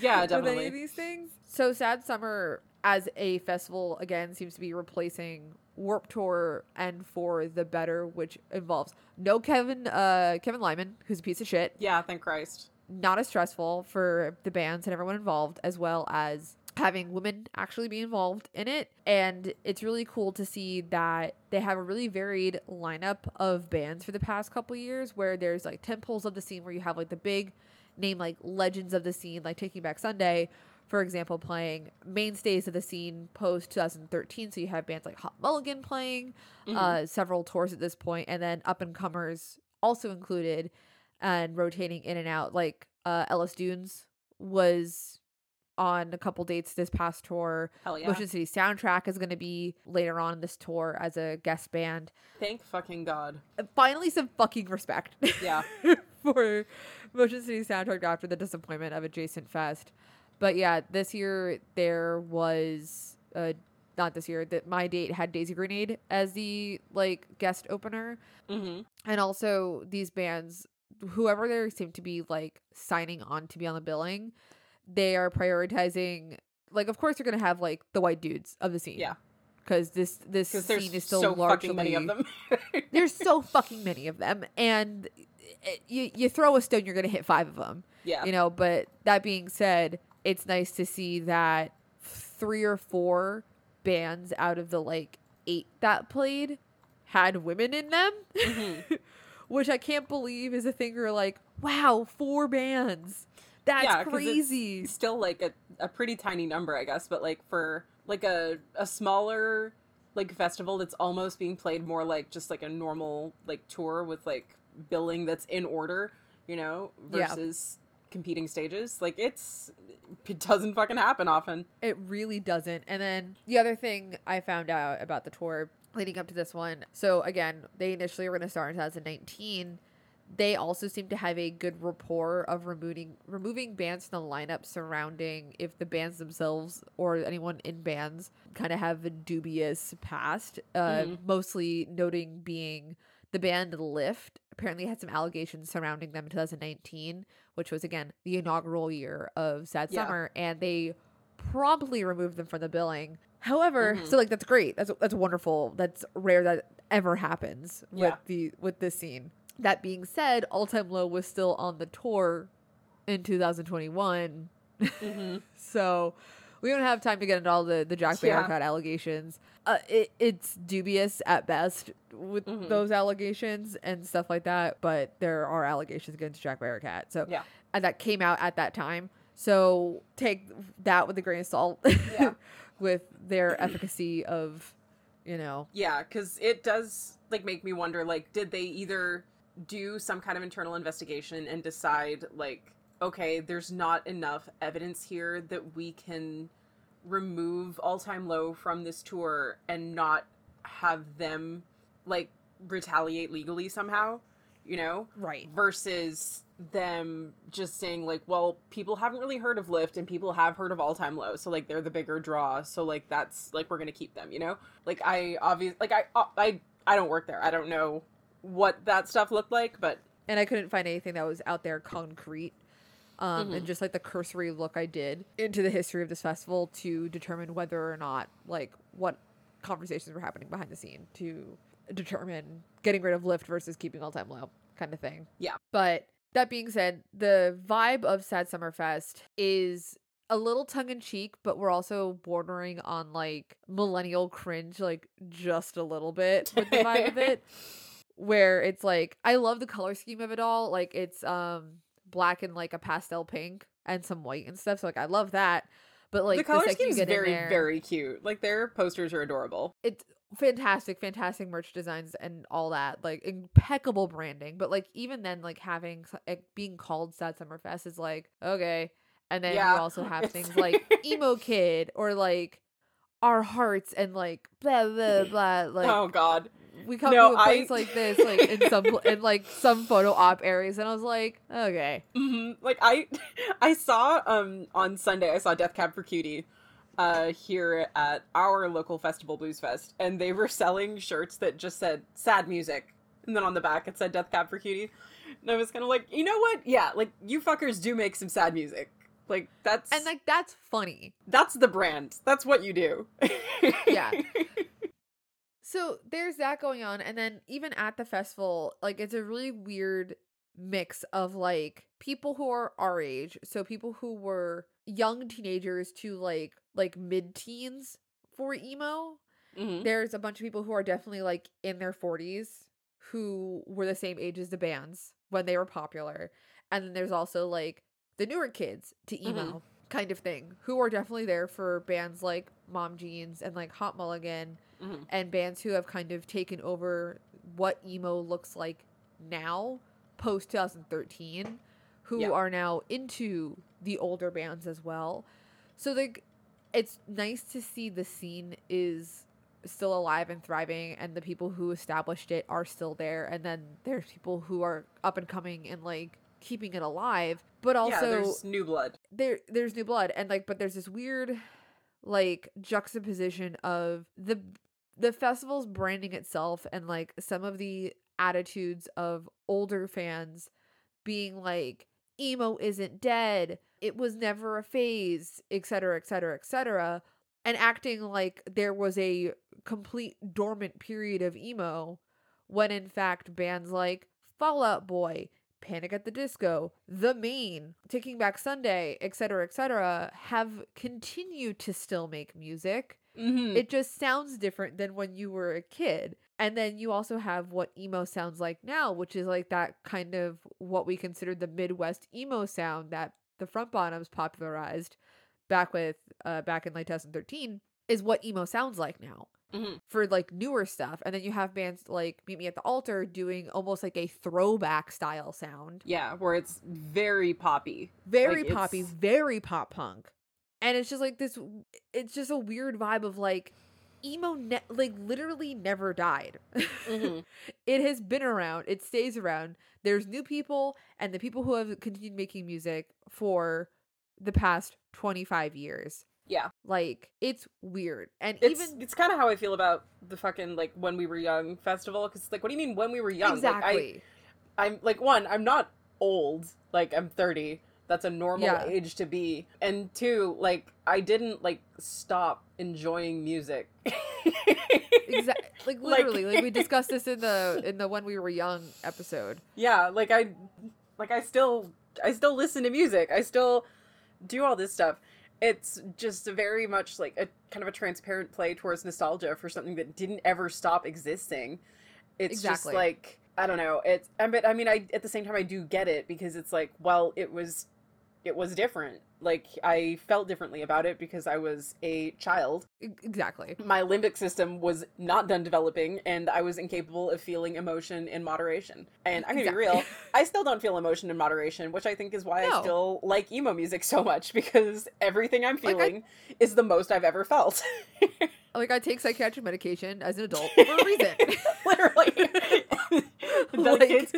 Yeah, with any definitely. of these things. So Sad Summer as a festival again seems to be replacing Warp Tour and for the better, which involves no Kevin uh Kevin Lyman, who's a piece of shit, Yeah, thank Christ. not as stressful for the bands and everyone involved, as well as having women actually be involved in it. And it's really cool to see that they have a really varied lineup of bands for the past couple years where there's like temples of the scene where you have like the big name like legends of the scene, like Taking Back Sunday, for example, playing mainstays of the scene post 2013. So you have bands like Hot Mulligan playing, Mhm. uh, several tours at this point, and then up and comers also included and rotating in and out. Like uh, Ellis Dunes was on a couple dates this past tour. Hell yeah. Motion City Soundtrack is going to be later on this tour as a guest band. Thank fucking God. Uh, Finally, some fucking respect. Yeah. *laughs* for Motion City Soundtrack after the disappointment of Adjacent Fest. But yeah, this year there was uh not this year that my date had Daisy Grenade as the like guest opener, hmm and also these bands, whoever they seem to be like signing on to be on the billing, they are prioritizing. Like, of course, they're gonna have like the white dudes of the scene, Yeah. because this this scene is still so largely many of them. *laughs* there's so fucking many of them, and it, you you throw a stone, you're gonna hit five of them. yeah. You know, but that being said, it's nice to see that three or four bands out of the like eight that played had women in them, Mhm. *laughs* which I can't believe is a thing. You're like, wow, four bands. That's Yeah, crazy. still like a, a pretty tiny number, I guess, but like for like a a smaller like festival that's almost being played more like just like a normal like tour with like billing that's in order, you know, Yeah. Competing stages. Like it's it doesn't fucking happen often. It really doesn't. And then the other thing I found out about the tour leading up to this one. So again, they initially were going to start in 2019. They also seem to have a good rapport of removing removing bands from the lineup surrounding if the bands themselves or anyone in bands kind of have a dubious past. Uh, Mhm. Mostly noting being the band Lift apparently had some allegations surrounding them in 2019, which was again the inaugural year of Sad Yeah. Summer, and they promptly removed them from the billing. However, Mhm. so like that's great. That's that's wonderful. That's rare that ever happens with Yeah. the with this scene. That being said, All Time Low was still on the tour in 2021. Mhm. *laughs* So we don't have time to get into all the, the Jack Yeah. Barakat allegations. Uh, it, it's dubious at best with Mhm. those allegations and stuff like that, but there are allegations against Jack Barakat. So Yeah. and that came out at that time. So take that with a grain of salt *laughs* Yeah. with their efficacy of, you know, Yeah, because it does like make me wonder. Like, did they either do some kind of internal investigation and decide like, okay, there's not enough evidence here that we can remove All Time Low from this tour and not have them like retaliate legally somehow, you know? right. versus them just saying like well people haven't really heard of lift and people have heard of all time low so like they're the bigger draw so like that's like we're gonna keep them you know like i obviously like i uh, i i don't work there i don't know what that stuff looked like but and I couldn't find anything that was out there concrete. Um, Mm-hmm. and just like the cursory look I did into the history of this festival to determine whether or not like what conversations were happening behind the scene to determine getting rid of lift versus keeping all time low kind of thing. Yeah. But that being said, the vibe of Sad Summer Fest is a little tongue in cheek, but we're also bordering on like millennial cringe, like just a little bit with the vibe of it. *laughs* Where it's like I love the color scheme of it all. Like it's um black and like a pastel pink and some white and stuff. So like I love that. But like the color scheme is very there- very cute like their posters are adorable it's fantastic fantastic merch designs and all that like impeccable branding but like even then like having it being called sad summer fest is like okay and then Yeah. you also *laughs* have things like *laughs* emo kid or like our hearts and like blah blah *laughs* blah like oh god we come no, to a place I- like this like in some in like some photo op areas and i was like okay hmm Like I, *laughs* I saw um on Sunday I saw Death Cab for Cutie, uh here at our local festival Blues Fest, and they were selling shirts that just said "sad music," and then on the back it said Death Cab for Cutie, and I was kind of like, you know what? Yeah, like you fuckers do make some sad music. Like that's and like that's funny that's the brand. That's what you do. Yeah. *laughs* So there's that going on, and then even at the festival, like it's a really weird mix of like people who are our age, so people who were young teenagers to like like mid teens for emo. Mhm. There's a bunch of people who are definitely like in their 40s who were the same age as the bands when they were popular. And then there's also like the newer kids to emo kind of thing who are definitely there for bands like Mom Jeans and like Hot Mulligan Mhm. and bands who have kind of taken over what emo looks like now post 2013 who Yeah. are now into the older bands as well. So like it's nice to see the scene is still alive and thriving and the people who established it are still there and then there's people who are up and coming and like keeping it alive but also yeah, there's new blood. there there's new blood and like but there's this weird like juxtaposition of the the festival's branding itself and like some of the attitudes of older fans being like emo isn't dead it was never a phase etc etc etc and acting like there was a complete dormant period of emo when in fact bands like fallout boy Panic at the Disco, The Maine, Taking Back Sunday, etc., etc., have continued to still make music. Mm-hmm. It just sounds different than when you were a kid. And then you also have what emo sounds like now, which is like that kind of what we consider the Midwest emo sound that the front bottoms popularized back with uh back in like 2013 is what emo sounds like now Mhm. for like newer stuff. And then you have bands like Meet Me at the Altar doing almost like a throwback style sound. Yeah, where it's very poppy. Very Like, poppy, it's- very pop punk. And it's just like this it's just a weird vibe of like emo ne- like literally never died. Mhm. *laughs* it has been around. It stays around. There's new people and the people who have continued making music for the past 25 years. Yeah. Like it's weird. And It's even it's kind of how I feel about the fucking like when we were young festival because like what do you mean when we were young? exactly. Like, I I'm like one I'm not old like I'm 30. That's a normal Yeah. age to be. And two like I didn't like stop enjoying music. exactly *laughs* like Like- literally like, we discussed this in the in the when we were young episode. yeah, like I like I still I still listen to music. I still do all this stuff. It's just very much like a kind of a transparent play towards nostalgia for something that didn't ever stop existing. It's just like I don't know. It's but I mean I at the same time I do get it because it's like well it was it was different. Like I felt differently about it because I was a child. Exactly. My limbic system was not done developing and I was incapable of feeling emotion in moderation. And I'm going to be real, I still don't feel emotion in moderation, which I think is why I still like emo music so much because everything I'm Like, I- feeling is the most I've ever felt. *laughs* Like I take psychiatric medication as an adult for a *laughs* reason. Literally. *laughs* Like- it's,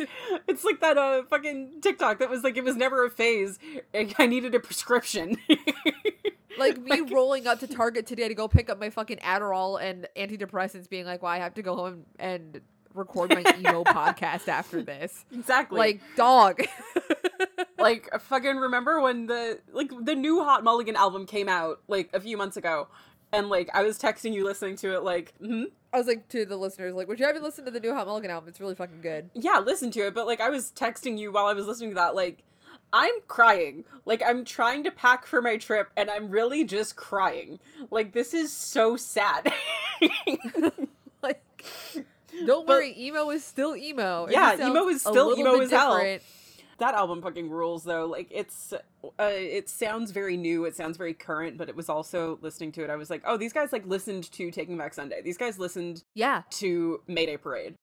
it's like that uh fucking TikTok that was like it was never a phase. and I needed a prescription. *laughs* like me rolling up to Target today to go pick up my fucking Adderall and antidepressants, being like, "Well, I have to go home and record my *laughs* emo podcast after this." exactly. Like, dog. *laughs* like fucking remember when the like the new Hot Mulligan album came out like a few months ago, and like I was texting you listening to it like, hmm I was like to the listeners, like, "Would you ever listen to the new Hot Mulligan album? It's really fucking good." yeah, listen to it. But like I was texting you while I was listening to that like. I'm crying. Like I'm trying to pack for my trip and I'm really just crying. Like this is so sad. *laughs* Like, don't But- worry, emo is still emo. Yeah, emo is still emo as hell. different. that album fucking rules though. Like it's uh it sounds very new, it sounds very current, but it was also listening to it I was like, "Oh, these guys like listened to Taking Back Sunday. These guys listened Yeah, to Mayday Parade.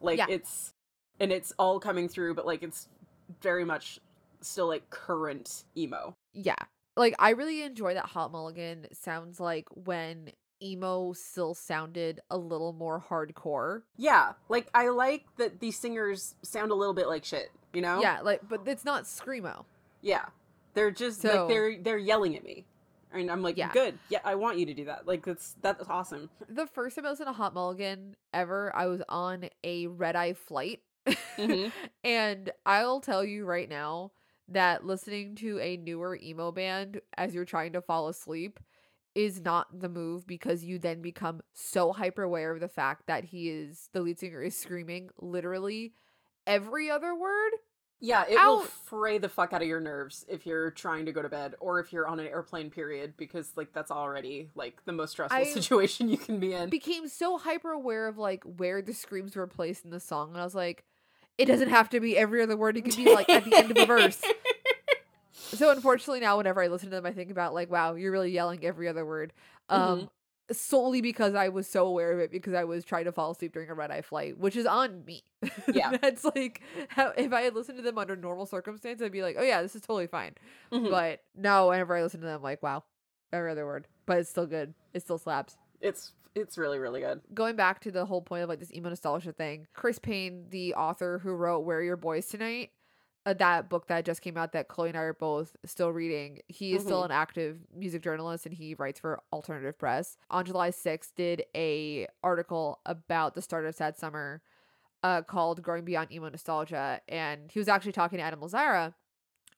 Like Yeah. it's and it's all coming through, but like it's very much still like current emo. yeah. Like I really enjoy that Hot Mulligan sounds like when emo still sounded a little more hardcore. Yeah, like I like that these singers sound a little bit like shit, you know? Yeah, like but it's not screamo. Yeah. They're just So- like they're they're yelling at me. And I'm like, Yeah. good. Yeah, I want you to do that. Like that's that's awesome. The first time I was in a Hot Mulligan ever, I was on a red eye flight. Mhm. *laughs* and I'll tell you right now that listening to a newer emo band as you're trying to fall asleep is not the move because you then become so hyper aware of the fact that he is the lead singer is screaming literally every other word. Yeah, it will fray the fuck out of your nerves if you're trying to go to bed or if you're on an airplane period because like that's already like the most stressful *laughs* I- situation you can be in. Became so hyper aware of like where the screams were placed in the song and I was like it doesn't have to be every other word. It could be like at the end of a verse. *laughs* So unfortunately now whenever I listen to them I think about like wow, you're really yelling every other word. Um solely because I was so aware of it because I was trying to fall asleep during a red eye flight, which is on me. *laughs* Yeah. That's like how if I had listened to them under normal circumstances, I'd be like, "Oh yeah, this is totally fine." Mhm. But no, whenever I listen to them I'm like, "Wow, every other word." But it's still good. It still slaps It's it's really really good. going back to the whole point of like this emo nostalgia thing, Chris Payne, the author who wrote Where Are Your Boys Tonight, uh, that book that just came out that Chloe and I are both still reading. He is still Mhm. an active music journalist and he writes for alternative press. On July 6th did a article about the start of Sad Summer uh, called Growing Beyond Emo Nostalgia and he was actually talking to Adam Lazzara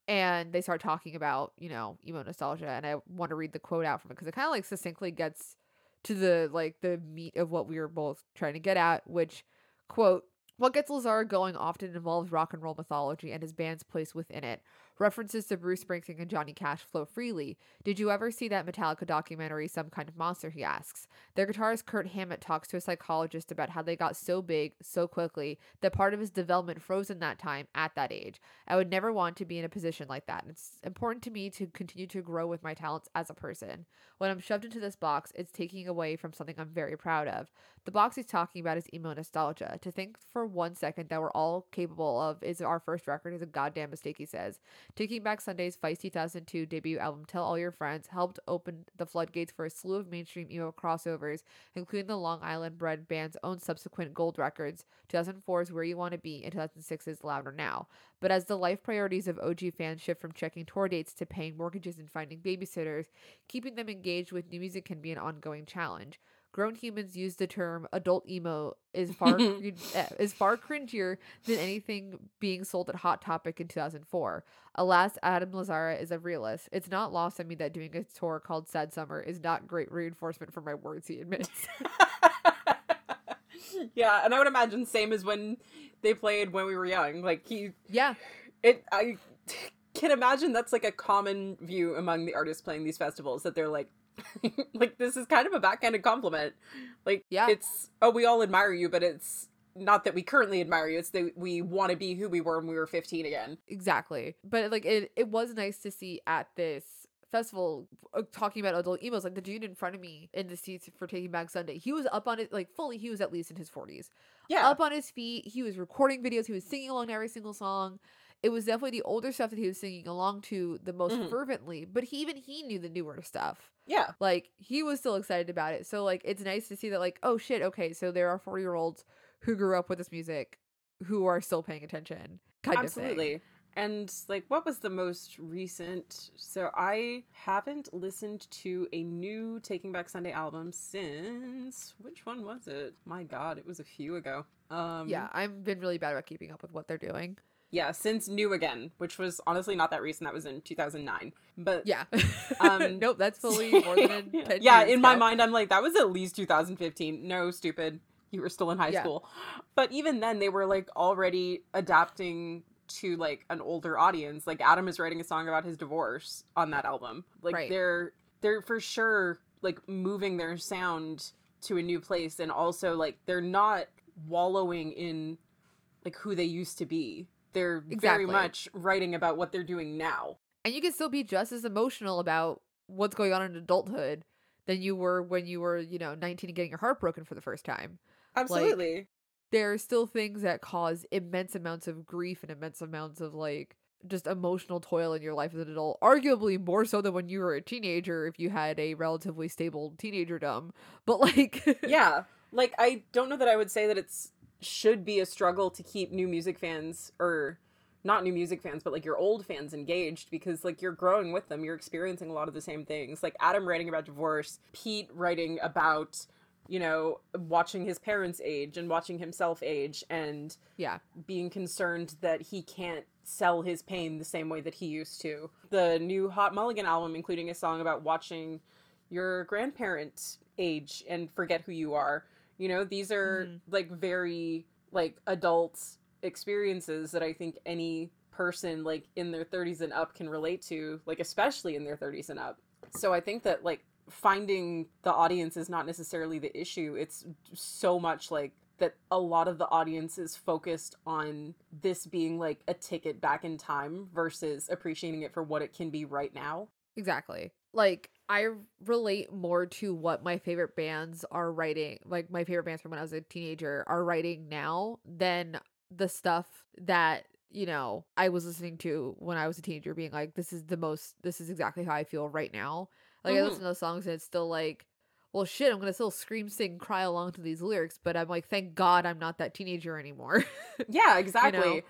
and they start talking about, you know, emo nostalgia and I want to read the quote out from it because it kind of like succinctly gets to the like the meat of what we were both trying to get at, which quote what gets Lazar going often involves rock and roll mythology and his band's place within it. References to Bruce Springsteen and Johnny Cash flow freely. Did you ever see that Metallica documentary, Some Kind of Monster? He asks. Their guitarist Kurt Hammett talks to a psychologist about how they got so big so quickly that part of his development froze in that time at that age. I would never want to be in a position like that. It's important to me to continue to grow with my talents as a person. When I'm shoved into this box, it's taking away from something I'm very proud of. The box he's talking about is emo nostalgia. To think for one second that we're all capable of is our first record is a goddamn mistake, he says. Taking Back Sunday's Feist 2002 debut album, Tell All Your Friends, helped open the floodgates for a slew of mainstream emo crossovers, including the Long Island bred band's own subsequent gold records, 2004's Where You Want to Be, and 2006's Louder Now. But as the life priorities of OG fans shift from checking tour dates to paying mortgages and finding babysitters, keeping them engaged with new music can be an ongoing challenge. Grown humans use the term adult emo is far *laughs* eh, is far cringier than anything being sold at Hot Topic in 2004. Alas, Adam Lazzara is a realist. It's not lost on me that doing a tour called Sad Summer is not great reinforcement for my words, he admits. *laughs* yeah, and I would imagine same as when they played when we were young. Like he yeah. It I can imagine that's like a common view among the artists playing these festivals that they're like *laughs* like this is kind of a backhanded compliment. Like yeah. it's oh we all admire you, but it's not that we currently admire you, it's that we want to be who we were when we were 15 again. Exactly. But like it it was nice to see at this festival uh, talking about adult emos like the dude in front of me in the seats for taking back sunday he was up on it like fully he was at least in his 40s yeah up on his feet he was recording videos he was singing along to every single song it was definitely the older stuff that he was singing along to the most Mhm. fervently but he, even he knew the newer stuff. Yeah. Like he was still excited about it. So like it's nice to see that like oh shit okay so there are four year olds who grew up with this music who are still paying attention kind of thing. Absolutely. And like what was the most recent? So i haven't listened to a new taking back sunday album since which one was it? My god it was a few ago. Um yeah i've been really bad about keeping up with what they're doing yeah since new again which was honestly not that recent that was in 2009 but yeah. *laughs* Um, *laughs* nope that's fully *laughs* more than 10 yeah in my mind i'm like that was at least 2015 no stupid. You were still in high Yeah. school. But even then they were like already adapting to like an older audience. Like adam is writing a song about his divorce on that album. Like Right. they're they're for sure like moving their sound to a new place. And also like they're not wallowing in like who they used to be they're very much writing about what they're doing now. And you can still be just as emotional about what's going on in adulthood than you were when you were you know 19 and getting your heart broken for the first time. Absolutely. there are still things that cause immense amounts of grief and immense amounts of like just emotional toil in your life as an adult arguably more so than when you were a teenager if you had a relatively stable teenagerdom but like *laughs* yeah. Like i don't know that i would say that it's should be a struggle to keep new music fans or not new music fans but like your old fans engaged because like you're growing with them you're experiencing a lot of the same things like adam writing about divorce pete writing about you know watching his parents age and watching himself age and yeah being concerned that he can't sell his pain the same way that he used to. The new Hot Mulligan album, including a song about watching your grandparents age and forget who you are. You know, these are Mhm. like very like adult experiences that I think any person like in their 30s and up can relate to, like especially in their 30s and up. So I think that like finding the audience is not necessarily the issue. It's so much like that a lot of the audience is focused on this being like a ticket back in time versus appreciating it for what it can be right now. Exactly. Like I relate more to what my favorite bands are writing, like my favorite bands from when I was a teenager are writing now than the stuff that, you know, I was listening to when I was a teenager being like this is the most this is exactly how I feel right now. Like I Mhm. listen to those songs and it's still like well shit, I'm going to still scream, sing, cry along to these lyrics, but I'm like thank God I'm not that teenager anymore. *laughs* Yeah, exactly. know?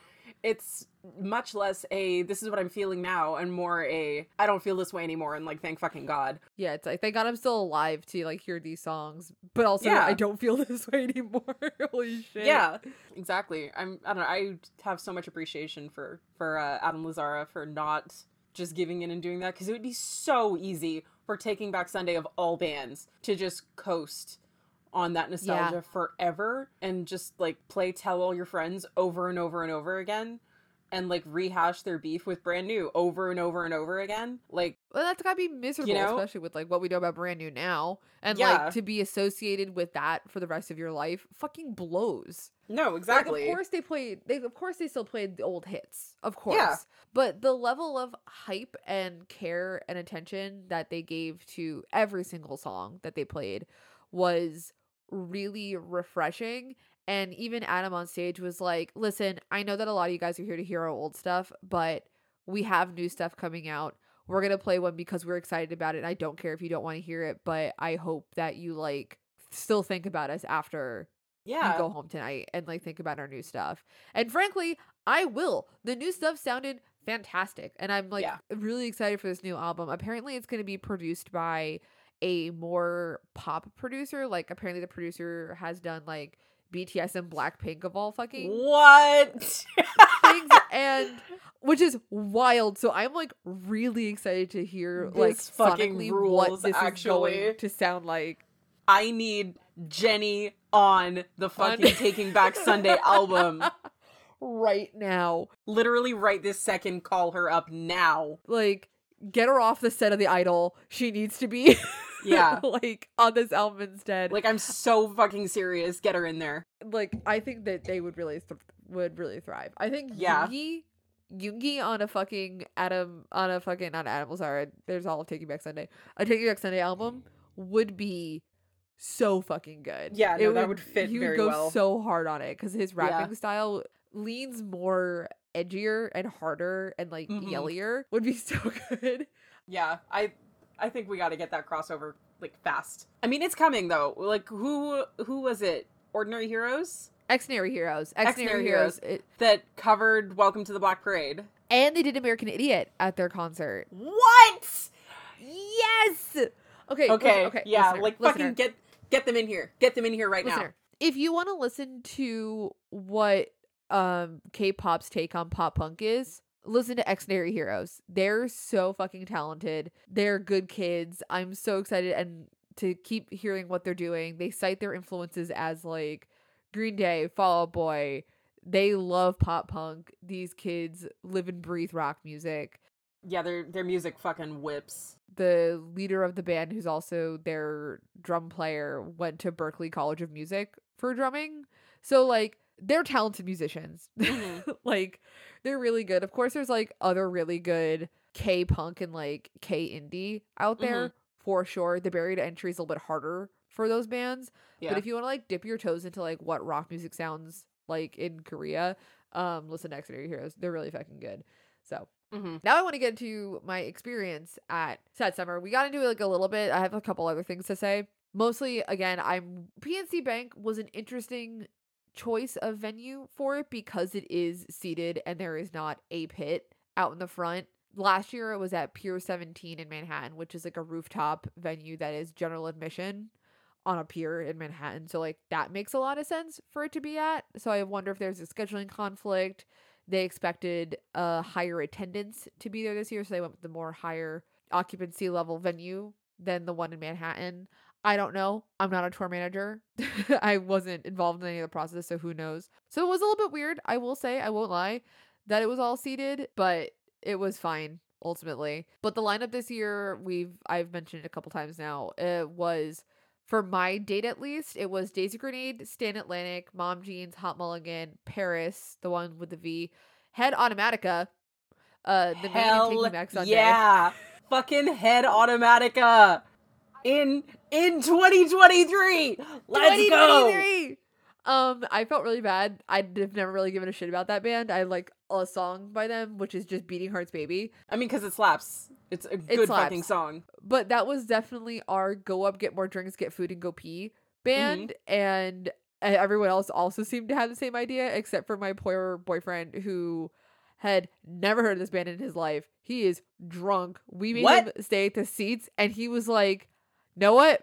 It's much less a this is what I'm feeling now and more a I don't feel this way anymore and like thank fucking God. yeah, it's like thank God I'm still alive to like hear these songs, but also Yeah. I don't feel *laughs* this way anymore. *laughs* Holy shit. Yeah, exactly. I'm I don't know, I have so much appreciation for for uh, Adam Lazzara for not just giving in and doing that because it would be so easy for Taking Back Sunday of all bands to just coast on that nostalgia forever and just like play Tell All Your Friends over and over and over again and like rehash their beef with brand new over and over and over again. Like, Well, that's gotta be miserable, know? especially with like what we know about brand new now, and Yeah. like to be associated with that for the rest of your life, fucking blows. no, Like, exactly. of course they played. They of course they still played the old hits, of course. Yeah. But the level of hype and care and attention that they gave to every single song that they played was really refreshing And even Adam on stage was like, listen, I know that a lot of you guys are here to hear our old stuff, but we have new stuff coming out. We're going to play one because we're excited about it. And I don't care if you don't want to hear it, but I hope that you like still think about us after Yeah. you go home tonight and like think about our new stuff. And frankly, I will. The new stuff sounded fantastic. And I'm like Yeah. really excited for this new album. Apparently, it's going to be produced by a more pop producer. Like, apparently, the producer has done like BTS and Blackpink of all fucking What? things. *laughs* And which is wild. So I'm like really excited to hear like fucking rules, what this actually. is going to sound like. I need Jennie on the On- fucking Taking Back Sunday *laughs* album. right now. Literally right this second, call her up now. like get her off the set of the idol she needs to be *laughs* Yeah. *laughs* like on this album instead like I'm so fucking serious. Get her in there. like i think that they would really th- would really thrive i think Yeah. Yoongi Yoongi on a fucking Adam on a fucking not Adam sorry there's all of Taking Back Sunday a Taking Back Sunday album would be so fucking good Yeah, no, that would fit he would go well. so hard on it because his Yeah. rapping style leans more edgier and harder and like Mhm. yellier would be *laughs* so good Yeah, I I think we got to get that crossover like fast. I mean, it's coming though. Like who who was it? Ordinary Heroes Xdinary Heroes. Xdinary Xdinary Heroes. It- that covered Welcome to the Black Parade. and they did American Idiot at their concert. What? Yes! Okay. Okay, Okay. yeah, listener, like listener, fucking get get them in here. Get them in here right listener. If you want to listen to what um K-pop's take on pop punk is, listen to Xdinary Heroes. They're so fucking talented. They're good kids. I'm so excited and to keep hearing what they're doing. They cite their influences as like Green Day, Fall Out Boy. They love pop punk. These kids live and breathe rock music. Yeah, their their music fucking whips. the leader of the band, who's also their drum player, went to Berklee College of Music for drumming. So like they're talented musicians. Mhm. *laughs* like they're really good. Of course, there's like other really good K punk and like K indie out there for sure. The barrier to entry is a little bit harder for those bands. Yeah. But if you want to like dip your toes into like what rock music sounds like in Korea, um, listen to Xdinary Heroes. They're really fucking good. So hmm now I want to get into my experience at Sad Summer. We got into it like a little bit. I have a couple other things to say. Mostly, again, I'm PNC Bank was an interesting choice of venue for it because it is seated and there is not a pit out in the front. Last year it was at Pier 17 in Manhattan, which is like a rooftop venue that is general admission on a pier in Manhattan. So like that makes a lot of sense for it to be at. So I wonder if there's a scheduling conflict. They expected a higher attendance to be there this year, so they went with the more higher occupancy level venue than the one in Manhattan. I don't know. I'm not a tour manager. *laughs* I wasn't involved in any of the process, so who knows. So it was a little bit weird, I will say, I won't lie, that it was all seated, but it was fine ultimately. But the lineup this year, we've I've mentioned it a couple times now, it was for my date at least, it was Daisy Grenade, Stand Atlantic, Mom Jeans, Hot Mulligan, PVRIS, the one with the V, Head Automatica, uh, the Hell Taking Back Sunday. yeah, fucking head Automatica in in 2023. Let's go. Um, I felt really bad. I've never really given a shit about that band. I like a song by them, which is just Beating Hearts Baby. I mean, because it slaps. It's a good slaps. fucking song. But that was definitely our go up, get more drinks, get food, and go pee band. And uh, everyone else also seemed to have the same idea, except for my poor boyfriend who had never heard of this band in his life. He is drunk. We made What? him stay at the seats, and he was like, "Know what?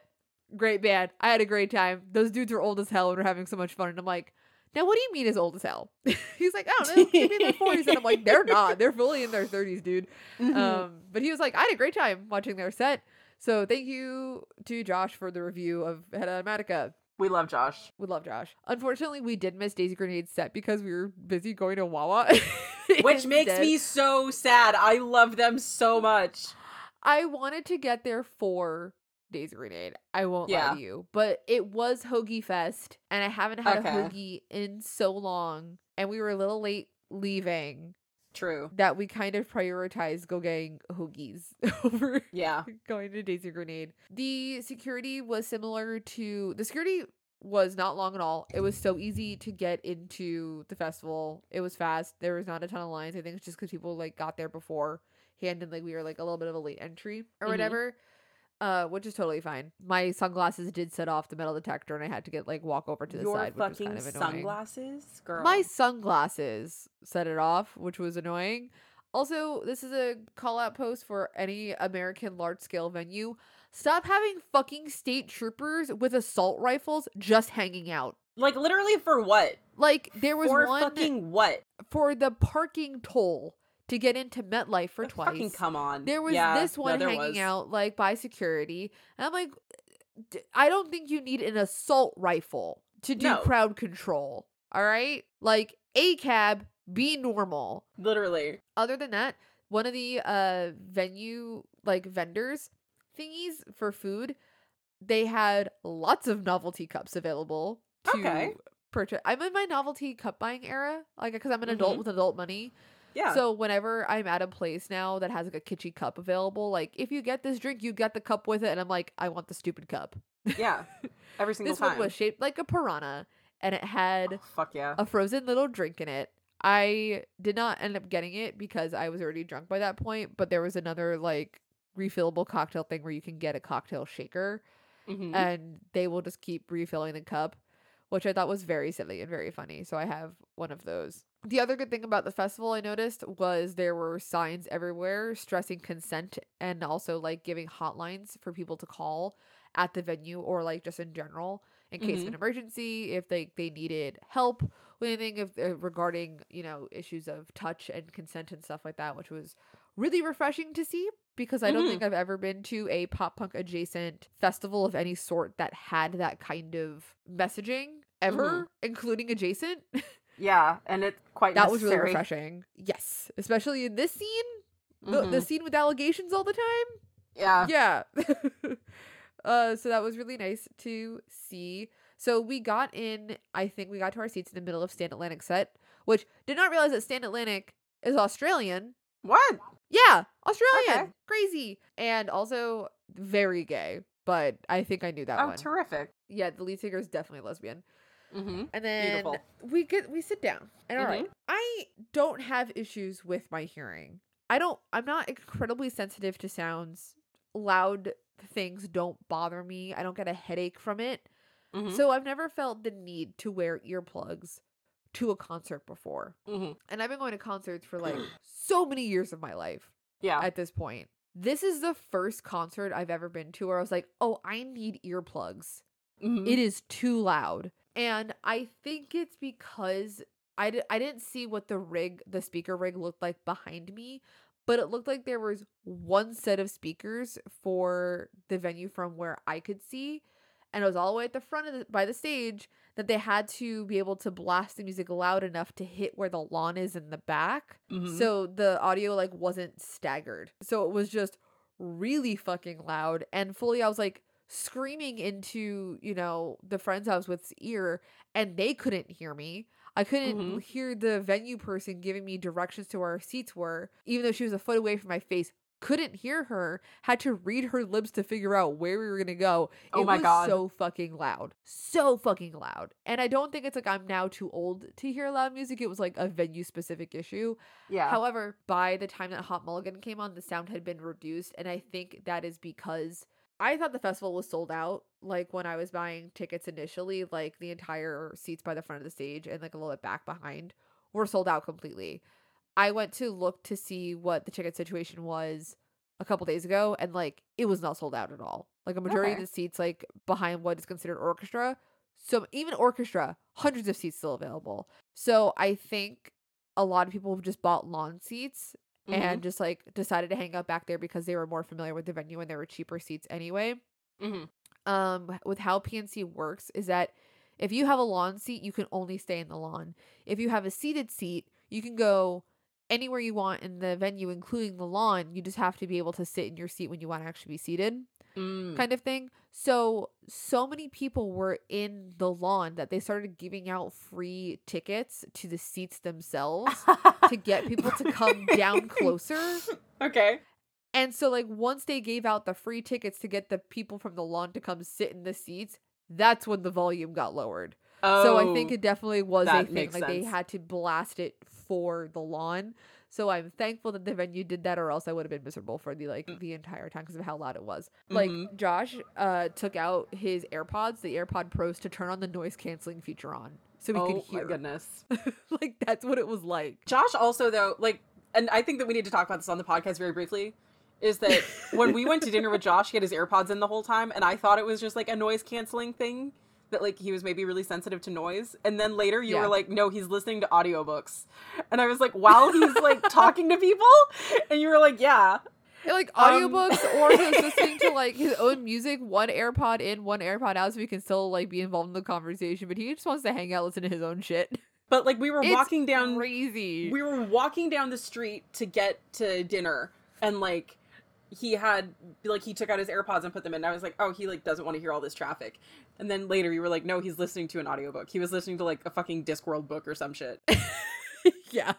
Great band. I had a great time. Those dudes are old as hell and we're having so much fun." And I'm like, "Now, what do you mean is old as hell?" *laughs* He's like, "I don't know. Maybe in their *laughs* 40s." And I'm like, "They're not. They're fully in their 30s, dude." Mhm. Um, but he was like, I had a great time watching their set. So thank you to Josh for the review of Head Automatica. we love Josh. We love Josh. Unfortunately, we did miss Daisy Grenade's set because we were busy going to Wawa. *laughs* Which makes me so sad. I love them so much. I wanted to get there for Daisy Grenade. I won't lie to you. But it was Hoagie Fest, and I haven't had Okay. a hoagie in so long. And we were a little late leaving True. that we kind of prioritized go getting hoagies *laughs* over Yeah. *laughs* going to Daisy Grenade. The security was similar to the security was not long at all. It was so easy to get into the festival. It was fast. There was not a ton of lines. I think it's just because people like got there before hand and like we were like a little bit of a late entry or Mhm. whatever. Uh, which is totally fine. My sunglasses did set off the metal detector, and I had to get like walk over to the Your side, which was kind of annoying. sunglasses, girl. My sunglasses set it off, which was annoying. Also, this is a call out post for any American large scale venue. Stop having fucking state troopers with assault rifles just hanging out. like literally for what? Like there was for one fucking what? for the parking toll to get into MetLife for Like, twice. Fucking come on. There was Yeah, this one there hanging was. out like by security, and I'm like, d- I don't think you need an assault rifle to do No. crowd control. All right, like a cab, be normal. Literally. Other than that, one of the uh venue like vendors thingies for food, they had lots of novelty cups available to Okay. purchase. I'm in my novelty cup buying era, like because I'm an adult Mhm. with adult money. Yeah. So whenever I'm at a place now that has like a kitschy cup available, like if you get this drink, you get the cup with it, and I'm like, I want the stupid cup. yeah. *laughs* Every single This time. one was shaped like a piranha, and it had Oh, fuck yeah. a frozen little drink in it. I did not end up getting it because I was already drunk by that point, but there was another like refillable cocktail thing where you can get a cocktail shaker Mhm. and they will just keep refilling the cup, which I thought was very silly and very funny. So I have one of those. The other good thing about the festival I noticed was there were signs everywhere stressing consent and also like giving hotlines for people to call at the venue or like just in general in case of an emergency if they they needed help with anything if uh, regarding you know issues of touch and consent and stuff like that which was really refreshing to see because I don't Mhm. think I've ever been to a pop punk adjacent festival of any sort that had that kind of messaging ever, including adjacent. *laughs* yeah, and it's quite that was really refreshing. Yes, especially in this scene, the, the Mhm. scene with allegations all the time. Yeah. Yeah. *laughs* uh, so that was really nice to see. So we got in. I think we got to our seats in the middle of Stand Atlantic set, which did not realize that Stand Atlantic is Australian. What? Yeah, Australian. Okay. Crazy. And also very gay, but I think I knew that oh, one. terrific. yeah, the lead singer is definitely lesbian. Mm-hmm. And then Beautiful. we get we sit down. And all right, Mhm. I don't have issues with my hearing. I don't I'm not incredibly sensitive to sounds. Loud things don't bother me. I don't get a headache from it. Mhm. So I've never felt the need to wear earplugs to a concert before. Mhm. And I've been going to concerts for like *clears throat* so many years of my life Yeah. at this point. This is the first concert I've ever been to where I was like, "Oh, I need earplugs." Mhm. It is too loud. And I think it's because I, I didn't see what the rig, the speaker rig looked like behind me, but it looked like there was one set of speakers for the venue from where I could see. And it was all the way at the front of the, by the stage that they had to be able to blast the music loud enough to hit where the lawn is in the back. Mhm. So the audio like wasn't staggered. So it was just really fucking loud and fully I was like screaming into, you know, the friends I was with's ear and they couldn't hear me. I couldn't Mhm. hear the venue person giving me directions to where our seats were, even though she was a foot away from my face. Couldn't hear her, had to read her lips to figure out where we were gonna go. Oh it my was God. so fucking loud. So fucking loud. And I don't think it's like I'm now too old to hear loud music. It was like a venue specific issue. yeah. However, by the time that Hot Mulligan came on, the sound had been reduced, and I think that is because I thought the festival was sold out. Like when I was buying tickets initially, like the entire seats by the front of the stage and like a little bit back behind were sold out completely. I went to look to see what the ticket situation was a couple days ago, and like it was not sold out at all. Like a majority Okay. of the seats, like behind what is considered orchestra, so even orchestra, hundreds of seats still available. So I think a lot of people have just bought lawn seats Mhm. and just like decided to hang out back there because they were more familiar with the venue and there were cheaper seats anyway. Mhm. Um, with how PNC works is that if you have a lawn seat, you can only stay in the lawn. If you have a seated seat, you can go anywhere you want in the venue, including the lawn. You just have to be able to sit in your seat when you want to actually be seated Mm. kind of thing. So, so many people were in the lawn that they started giving out free tickets to the seats themselves *laughs* to get people to come down closer. Okay. And so, like, once they gave out the free tickets to get the people from the lawn to come sit in the seats, that's when the volume got lowered. Oh, so I think Oh, it definitely was a thing. Like they had to blast it for the lawn. So I'm thankful that the venue did that, or else I would have been miserable for the like the entire time because of how loud it was. Like Mhm. Josh uh took out his AirPods, the AirPod Pros, to turn on the noise canceling feature on, so we oh could my hear. goodness. *laughs* like that's what it was like. Josh also though, like, and I think that we need to talk about this on the podcast very briefly. Is that when we went to dinner with *laughs* Josh, he had his AirPods in the whole time, and I thought it was just like a noise canceling thing that like he was maybe really sensitive to noise. And then later you Yeah. were like, no, he's listening to audiobooks. And I was like, while he's like *laughs* talking to people, and you were like, yeah. like Um, audiobooks or he was *laughs* listening to like his own music one airpod in one airpod out so he can still like be involved in the conversation but he just wants to hang out listen to his own shit But like we were It's walking down crazy we were walking down the street to get to dinner and like he had like he took out his AirPods and put them in. And I was like, "Oh, he like doesn't want to hear all this traffic." And then later you were like, "No, he's listening to an audiobook. He was listening to like a fucking Discworld book or some shit." *laughs* yeah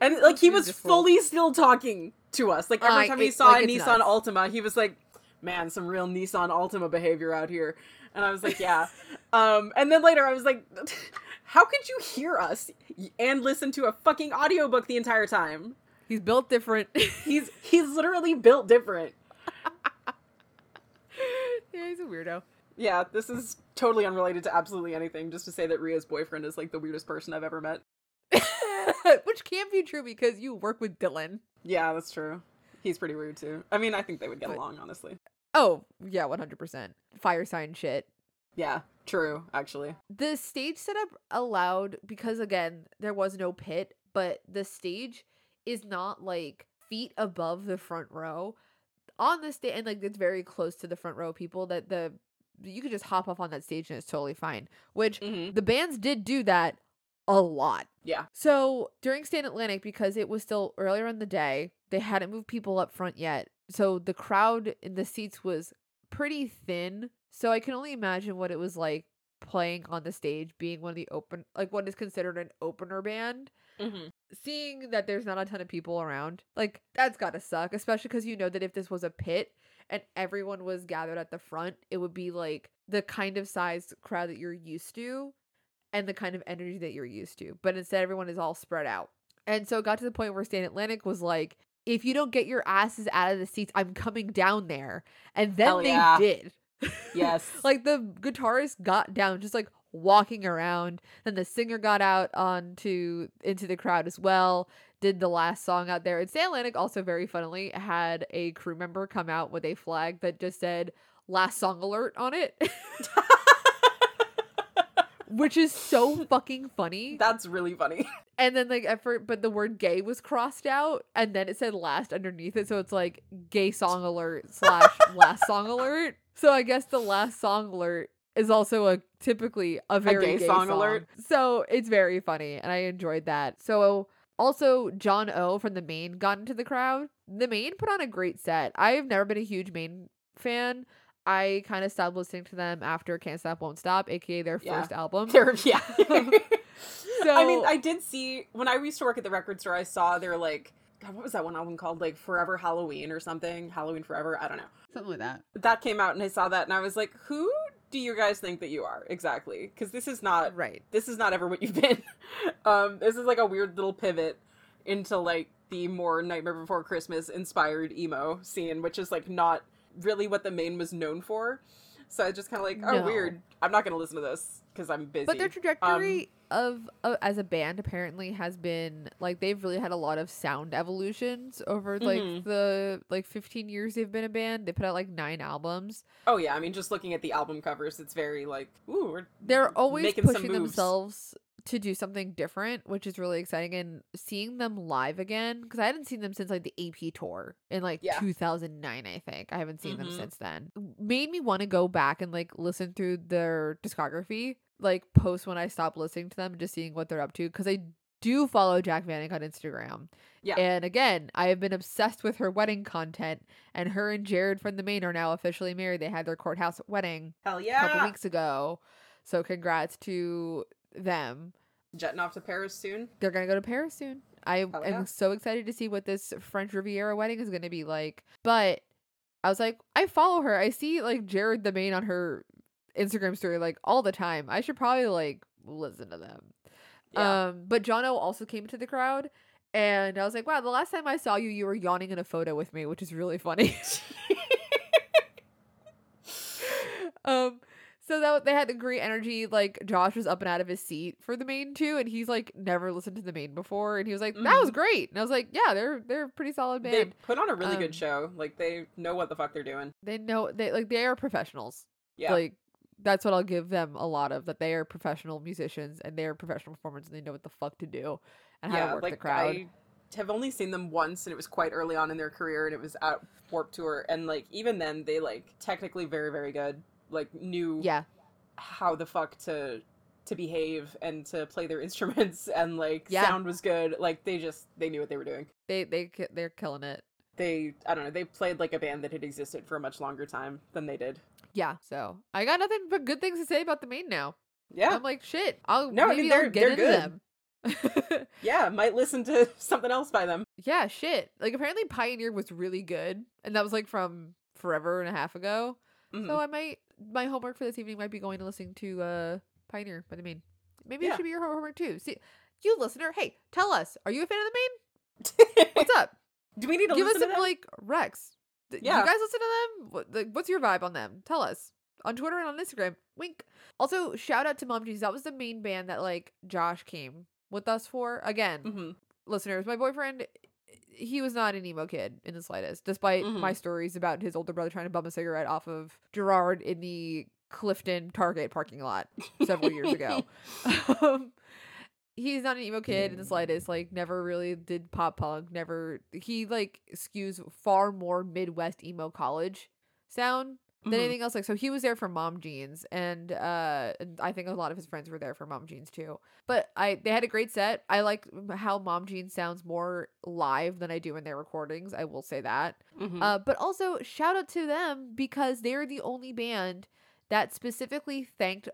And like he was fully still talking to us. Like every I- time he it- saw like, a Nissan nuts. Altima, he was like, "Man, some real Nissan Altima behavior out here." And I was like, "Yeah." *laughs* um and then later I was like, *laughs* "How could you hear us and listen to a fucking audiobook the entire time?" He's built different *laughs* He's he's literally built different. yeah he's a weirdo Yeah, this is totally unrelated to absolutely anything. Just to say that Ria's boyfriend is like the weirdest person I've ever met. *laughs* which can't be true because you work with dylan Yeah, that's true. He's pretty weird too. I mean, I think they would get But- along, honestly. oh yeah 100% fire sign shit Yeah, true. Actually, the stage setup allowed because again there was no pit but the stage is not like feet above the front row on the stage and like it's very close to the front row people that the you could just hop off on that stage and it's totally fine which mm-hmm. the bands did do that a lot yeah, so during Stand Atlantic, because it was still earlier in the day, they hadn't moved people up front yet. So the crowd in the seats was pretty thin. So I can only imagine what it was like playing on the stage, being one of the open, like what is considered an opener band. mm-hmm. Seeing that there's not a ton of people around, like that's gotta suck, especially because you know that if this was a pit and everyone was gathered at the front, it would be like the kind of sized crowd that you're used to and the kind of energy that you're used to. But instead, everyone is all spread out. And so it got to the point where Stand Atlantic was like, if you don't get your asses out of the seats, I'm coming down there. And then Hell they yeah. did. Yes. *laughs* like the guitarist got down, just like walking around. Then the singer got out onto into the crowd as well. Did the last song out there. And Stand Atlantic also very funnily had a crew member come out with a flag that just said last song alert on it. *laughs* Which is so fucking funny. That's really funny. *laughs* And then like effort, but the word gay was crossed out, and then it said last underneath it, so it's like gay song alert slash last song alert. So I guess the last song alert is also a typically a very gay gay, song song alert? So it's very funny, and I enjoyed that. So also John O from the Maine got into the crowd. The Maine put on a great set. I have never been a huge Maine fan. I kind of stopped listening to them after Can't Stop Won't Stop, aka their Yeah. first album. They're- yeah. So *laughs* *laughs* I mean, I did see when I used to work at the record store. I saw their like, God, what was that one album called? Like Forever Halloween or something? Halloween Forever? I don't know. something like that. That came out, and I saw that, and I was like, who do you guys think that you are exactly? Because this is not Right. this is not ever what you've been. *laughs* Um, this is like a weird little pivot into like the more Nightmare Before Christmas inspired emo scene, which is like not really what the Maine was known for. So I just kind of like, oh, No. weird. I'm not gonna listen to this because I'm busy. But their Um, trajectory of uh, as a band apparently has been like they've really had a lot of sound evolutions over like Mhm. the like 15 years they've been a band. They put out like 9 albums. oh yeah, I mean, just looking at the album covers, it's very like, ooh, we're They're always pushing themselves to do something different, which is really exciting and seeing them live again cuz I hadn't seen them since like the AP tour in like Yeah. 2009 I think. I haven't seen them Mhm. since then. Made me want to go back and like listen through their discography like post when I stop listening to them, just seeing what they're up to because I do follow Jac Vanek on Instagram. Yeah. And again, I have been obsessed with her wedding content, and her and Jared from the Maine are now officially married. They had their courthouse wedding hell yeah! a couple weeks ago. So congrats to them. jetting off to Paris soon. They're gonna go to Paris soon. I am yeah. so excited to see what this French Riviera wedding is gonna be like. But I was like, I follow her. I see like Jared the Maine on her Instagram story like all the time. I should probably like listen to them. Yeah. Um, but Jono also came to the crowd, and I was like, wow, the last time I saw you, you were yawning in a photo with me, which is really funny. *laughs* um, so that they had the great energy. Like Josh was up and out of his seat for the Maine too, and he's like never listened to the Maine before, and he was like, "That was Mhm. great." And I was like, "Yeah, they're they're a pretty solid band. they put on a really Um, good show. Like they know what the fuck they're doing. They know they like they are professionals. Yeah. Like that's what I'll give them a lot of that they are professional musicians and they are professional performers and they know what the fuck to do and how to work like the crowd. I have only seen them once, and it was quite early on in their career, and it was at Warp Tour, and like even then, they like technically very very good. Like knew yeah, how the fuck to to behave and to play their *laughs* instruments, and like Yeah. sound was good. Like they just they knew what they were doing. they they they're killing it. They I don't know. They played like a band that had existed for a much longer time than they did. Yeah, so I got nothing but good things to say about the Maine now. Yeah, I'm like, shit. I'll No, I maybe mean, I'll they're- get they're into good. them. *laughs* yeah. Might listen to *laughs* something else by them. yeah, shit. Like apparently Pioneer was really good, and that was like from forever and a half ago. Mhm. So I might my homework for this evening might be going to listening to uh Pioneer by the Maine. Maybe it should be your homework too. See, you listener, hey, tell us, are you a fan of the Maine? *laughs* What's up? Do we need to Give us some like Rex. Yeah. You guys listen to them? What, like, what's your vibe on them? Tell us on Twitter and on Instagram. Wink. Also, shout out to Mom Jeans. That was the main band that like Josh came with us for. Again, Mhm. listeners, my boyfriend, he was not an emo kid in the slightest, despite Mhm. my stories about his older brother trying to bum a cigarette off of Gerard in the Clifton Target parking lot several years ago. *laughs* *laughs* um, he's not an emo kid in the slightest. Like, never really did pop punk. Never. He like skews far more Midwest emo college sound than Mhm. anything else. Like, so he was there for Mom Jeans, and uh, and I think a lot of his friends were there for Mom Jeans too. But I, they had a great set. I like how Mom Jeans sounds more live than I do in their recordings. I will say that. Mhm. Uh, but also shout out to them because they're the only band that specifically thanked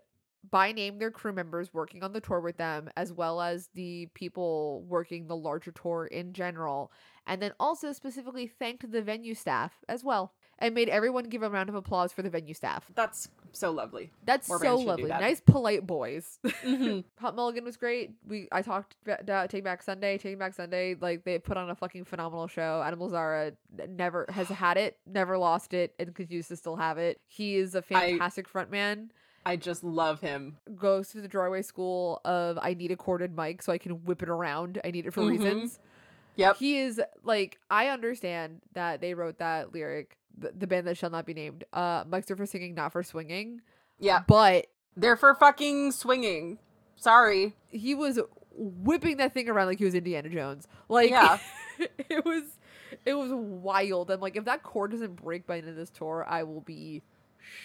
by name their crew members working on the tour with them, as well as the people working the larger tour in general, and then also specifically thanked the venue staff as well, and made everyone give a round of applause for the venue staff. That's so lovely. That's More so bands should do lovely. that. Nice, polite boys. *laughs* Mhm. Hot Mulligan was great. We I talked about Take Back Sunday. Take Back Sunday, like they put on a fucking phenomenal show. Adam Lazzara n- never has had it, never lost it, and continues to still have it. He is a fantastic frontman. I just love him. Goes to the drawaway school of I need a corded mic so I can whip it around. I need it for Mhm. reasons. Yep. He is like I understand that they wrote that lyric, the, the band that shall not be named. Uh, mics are for singing, not for swinging. Yeah. But They're for fucking swinging. Sorry. he was whipping that thing around like he was Indiana Jones. Like Yeah. *laughs* it was it was wild. I'm like, if that cord doesn't break by the end of this tour, I will be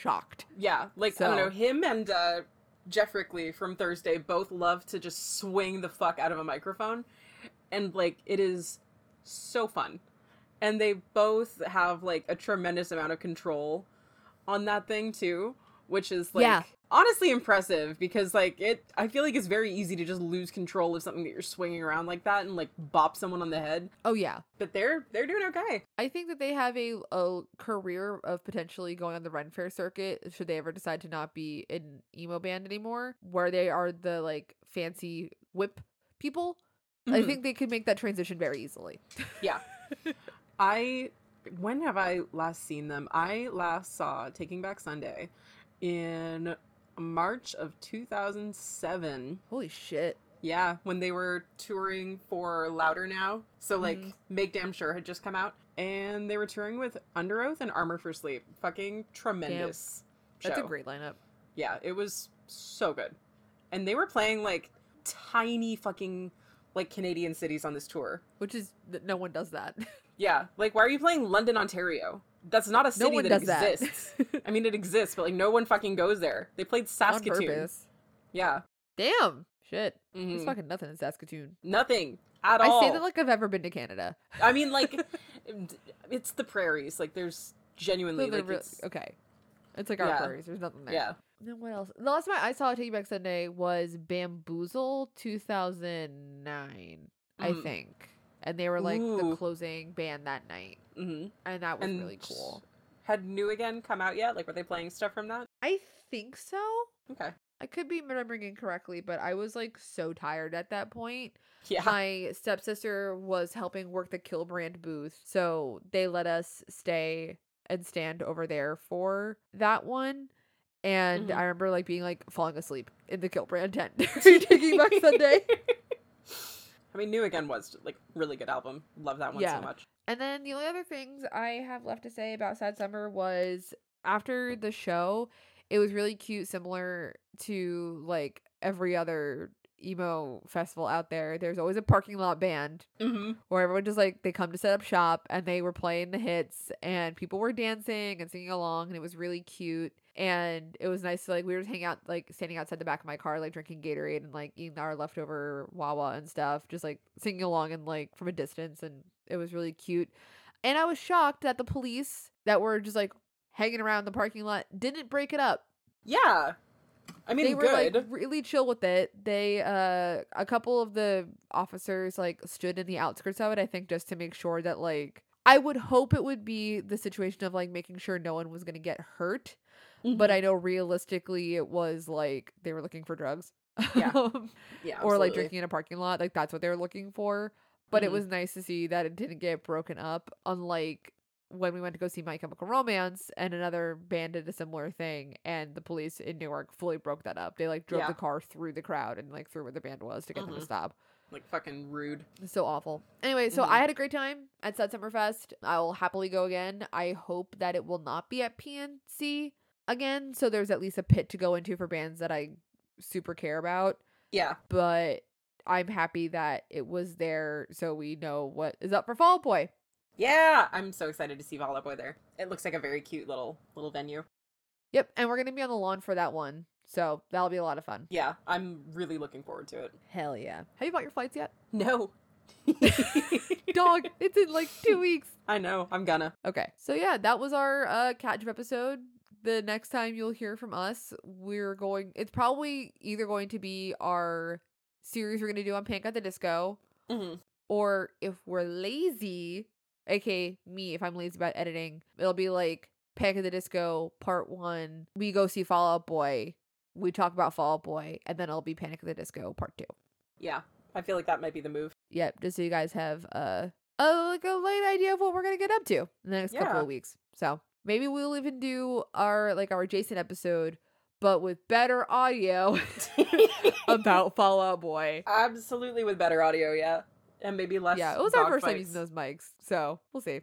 shocked. Yeah. Like I don't know, him and uh Geoff Rickly from Thursday both love to just swing the fuck out of a microphone. And like it is so fun. And they both have like a tremendous amount of control on that thing too, which is like Yeah. honestly impressive because like it I feel like it's very easy to just lose control of something that you're swinging around like that and like bop someone on the head. Oh yeah. But they're they're doing okay. I think that they have a, a career of potentially going on the Ren Fair circuit should they ever decide to not be an emo band anymore, where they are the like fancy whip people. I Mhm. think they could make that transition very easily. Yeah. *laughs* I when have I last seen them? I last saw Taking Back Sunday in March of 2007. Holy shit. Yeah, when they were touring for Louder Now. So like Mhm. Make Damn Sure had just come out and they were touring with Underoath and Armor for Sleep. Fucking tremendous That's a great lineup. Yeah, it was so good. And they were playing like tiny fucking like Canadian cities on this tour. Which is that no one does that. *laughs* Yeah, like why are you playing London, Ontario? That's not a no city one that does that. exists. *laughs* I mean, it exists, but like no one fucking goes there. They played on Saskatoon. purpose. Yeah, Damn. Shit. There's Mhm. fucking nothing in Saskatoon. nothing at I all. I say that like I've ever been to Canada. I mean, like *laughs* it's the prairies. Like there's genuinely like re- it's, okay. It's like our Yeah. prairies. There's nothing there. yeah. Then what else? The last time I saw Take You Back Sunday was Bamboozle 2009, I Mm. think. And they were like the closing band that night. hmm And that was And really cool. Had New Again come out yet? Like, were they playing stuff from that? I think so. Okay. I could be remembering incorrectly, but I was like so tired at that point. Yeah. My stepsister was helping work the Killbrand booth, so they let us stay and stand over there for that one. And Mhm. I remember like being like falling asleep in the Killbrand tent *laughs* during *laughs* Taking Back Sunday. I mean, New Again was like really good album. Love that one Yeah. so much. And then the only other things I have left to say about Sad Summer was after the show, it was really cute, similar to like every other emo festival out there. There's always a parking lot band Mm-hmm. where everyone just like they come to set up shop and they were playing the hits and people were dancing and singing along and it was really cute and it was nice to like we were just hanging out like standing outside the back of my car like drinking Gatorade and like eating our leftover Wawa and stuff just like singing along and like from a distance and it was really cute and I was shocked that the police that were just like hanging around the parking lot didn't break it up Yeah. I mean, they were good. like really chill with it. They uh a couple of the officers like stood in the outskirts of it, I think just to make sure that like I would hope it would be the situation of like making sure no one was to get hurt, but I know realistically it was like they were looking for drugs. Yeah. *laughs* Um, yeah, or like drinking in a parking lot, like that's what they were looking for. But it Mhm. was nice to see that it didn't get broken up unlike when we went to go see My Chemical Romance and another band did a similar thing and the police in Newark fully broke that up. They like drove Yeah. the car through the crowd and like through where the band was to get them to Mhm. stop. like fucking rude. So awful. Anyway, so Mhm. I had a great time at Sad Summerfest. I will happily go again. I hope that it will not be at PNC again. So there's at least a pit to go into for bands that I super care about Yeah. but I'm happy that it was there so we know what is up for Fall Out Boy. Yeah. I'm so excited to see Fall Out Boy there. It looks like a very cute little little venue. Yep, and we're gonna be on the lawn for that one, so that'll be a lot of fun. Yeah. I'm really looking forward to it. Hell yeah! Have you bought your flights yet? No. *laughs* Dog, it's in like two *laughs* weeks. I know. I'm gonna. Okay, so yeah, that was our uh catch episode. The next time you'll hear from us, we're going. It's probably either going to be our series we're gonna do on Panic at the Disco, hmm or if we're lazy, aka me, if I'm lazy about editing, it'll be like Panic at the Disco Part One. We go see Fall Out Boy. We talk about Fall Out Boy, and then it'll be Panic at the Disco Part Two. Yeah. I feel like that might be the move. Yep, just so you guys have uh, a like a light idea of what we're gonna get up to in the next couple of weeks. So maybe we'll even do our like our Jason episode, but with better audio *laughs* about *laughs* Fall Out Boy. Absolutely with better audio, yeah. And maybe less. yeah, it was our first time using those mics, so we'll see.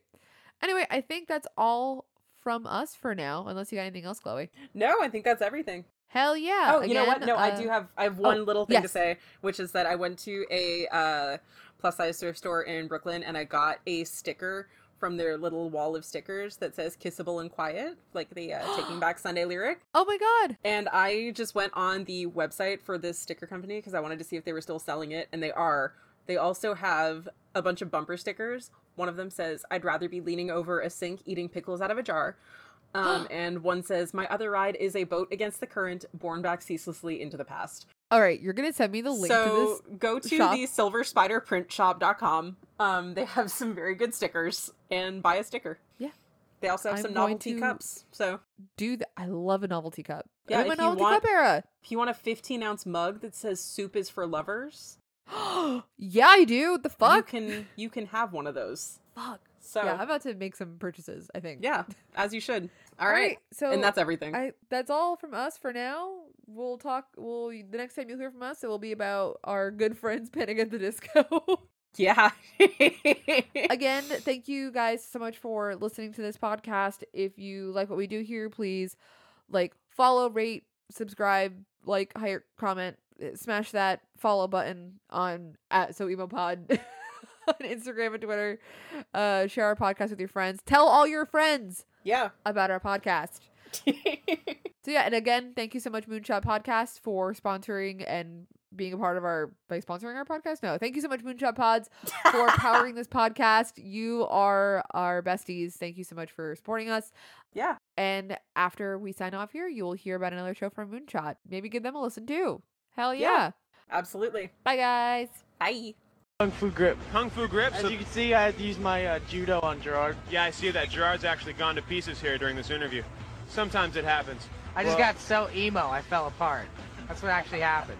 Anyway, I think that's all from us for now, unless you got anything else, Chloe. No, I think that's everything. Hell yeah! oh, you know what? Again, No, I uh, do have I have one little thing to say, which is that I went to a uh, plus size thrift store in Brooklyn and I got a sticker from their little wall of stickers that says "kissable and quiet," like the uh, *gasps* Taking Back Sunday lyric. Oh my god! And I just went on the website for this sticker company because I wanted to see if they were still selling it, and they are. They also have a bunch of bumper stickers. One of them says, "I'd rather be leaning over a sink eating pickles out of a jar." *gasps* Um, and one says, "My other ride is a boat against the current, borne back ceaselessly into the past." All right, you're gonna send me the link so to this. go to shop. the silverspiderprintshop.com. Um, they have some very good stickers and buy a sticker. Yeah. They also have I'm some novelty cups. So Do that. I love a novelty cup. Yeah, I'm a you novelty want- cup era. if you want a 15 ounce mug that says "Soup is for lovers," *gasps* yeah, I do. The you fuck? can you can have one of those. Fuck. So yeah, I'm about to make some purchases. I think. yeah, as you should. *laughs* All right. So and that's everything. I that's all from us for now. We'll talk. We'll the next time you'll hear from us, it will be about our good friends *laughs* Panic at the Disco. *laughs* yeah. *laughs* Again, thank you guys so much for listening to this podcast. If you like what we do here, please like follow, rate, subscribe, like, hire, comment, eh, smash that follow button on at so emo pod *laughs* on Instagram and Twitter. Uh, share our podcast with your friends. Tell all your friends yeah. about our podcast. *laughs* So yeah, and again, thank you so much, Moonshot Podcast, for sponsoring and being a part of our by sponsoring our podcast. No, thank you so much, Moonshot Pods, for *laughs* powering this podcast. You are our besties. Thank you so much for supporting us. yeah. And after we sign off here, you will hear about another show from Moonshot. Maybe give them a listen too. Hell yeah. Yeah. Absolutely. Bye guys. Bye. Kung Fu Grip. Kung Fu Grip. As So, you can see, I had to use my uh, judo on Gerard. yeah, I see that Gerard's actually gone to pieces here during this interview. Sometimes it happens. I just Well, got so emo, I fell apart. That's what actually happened.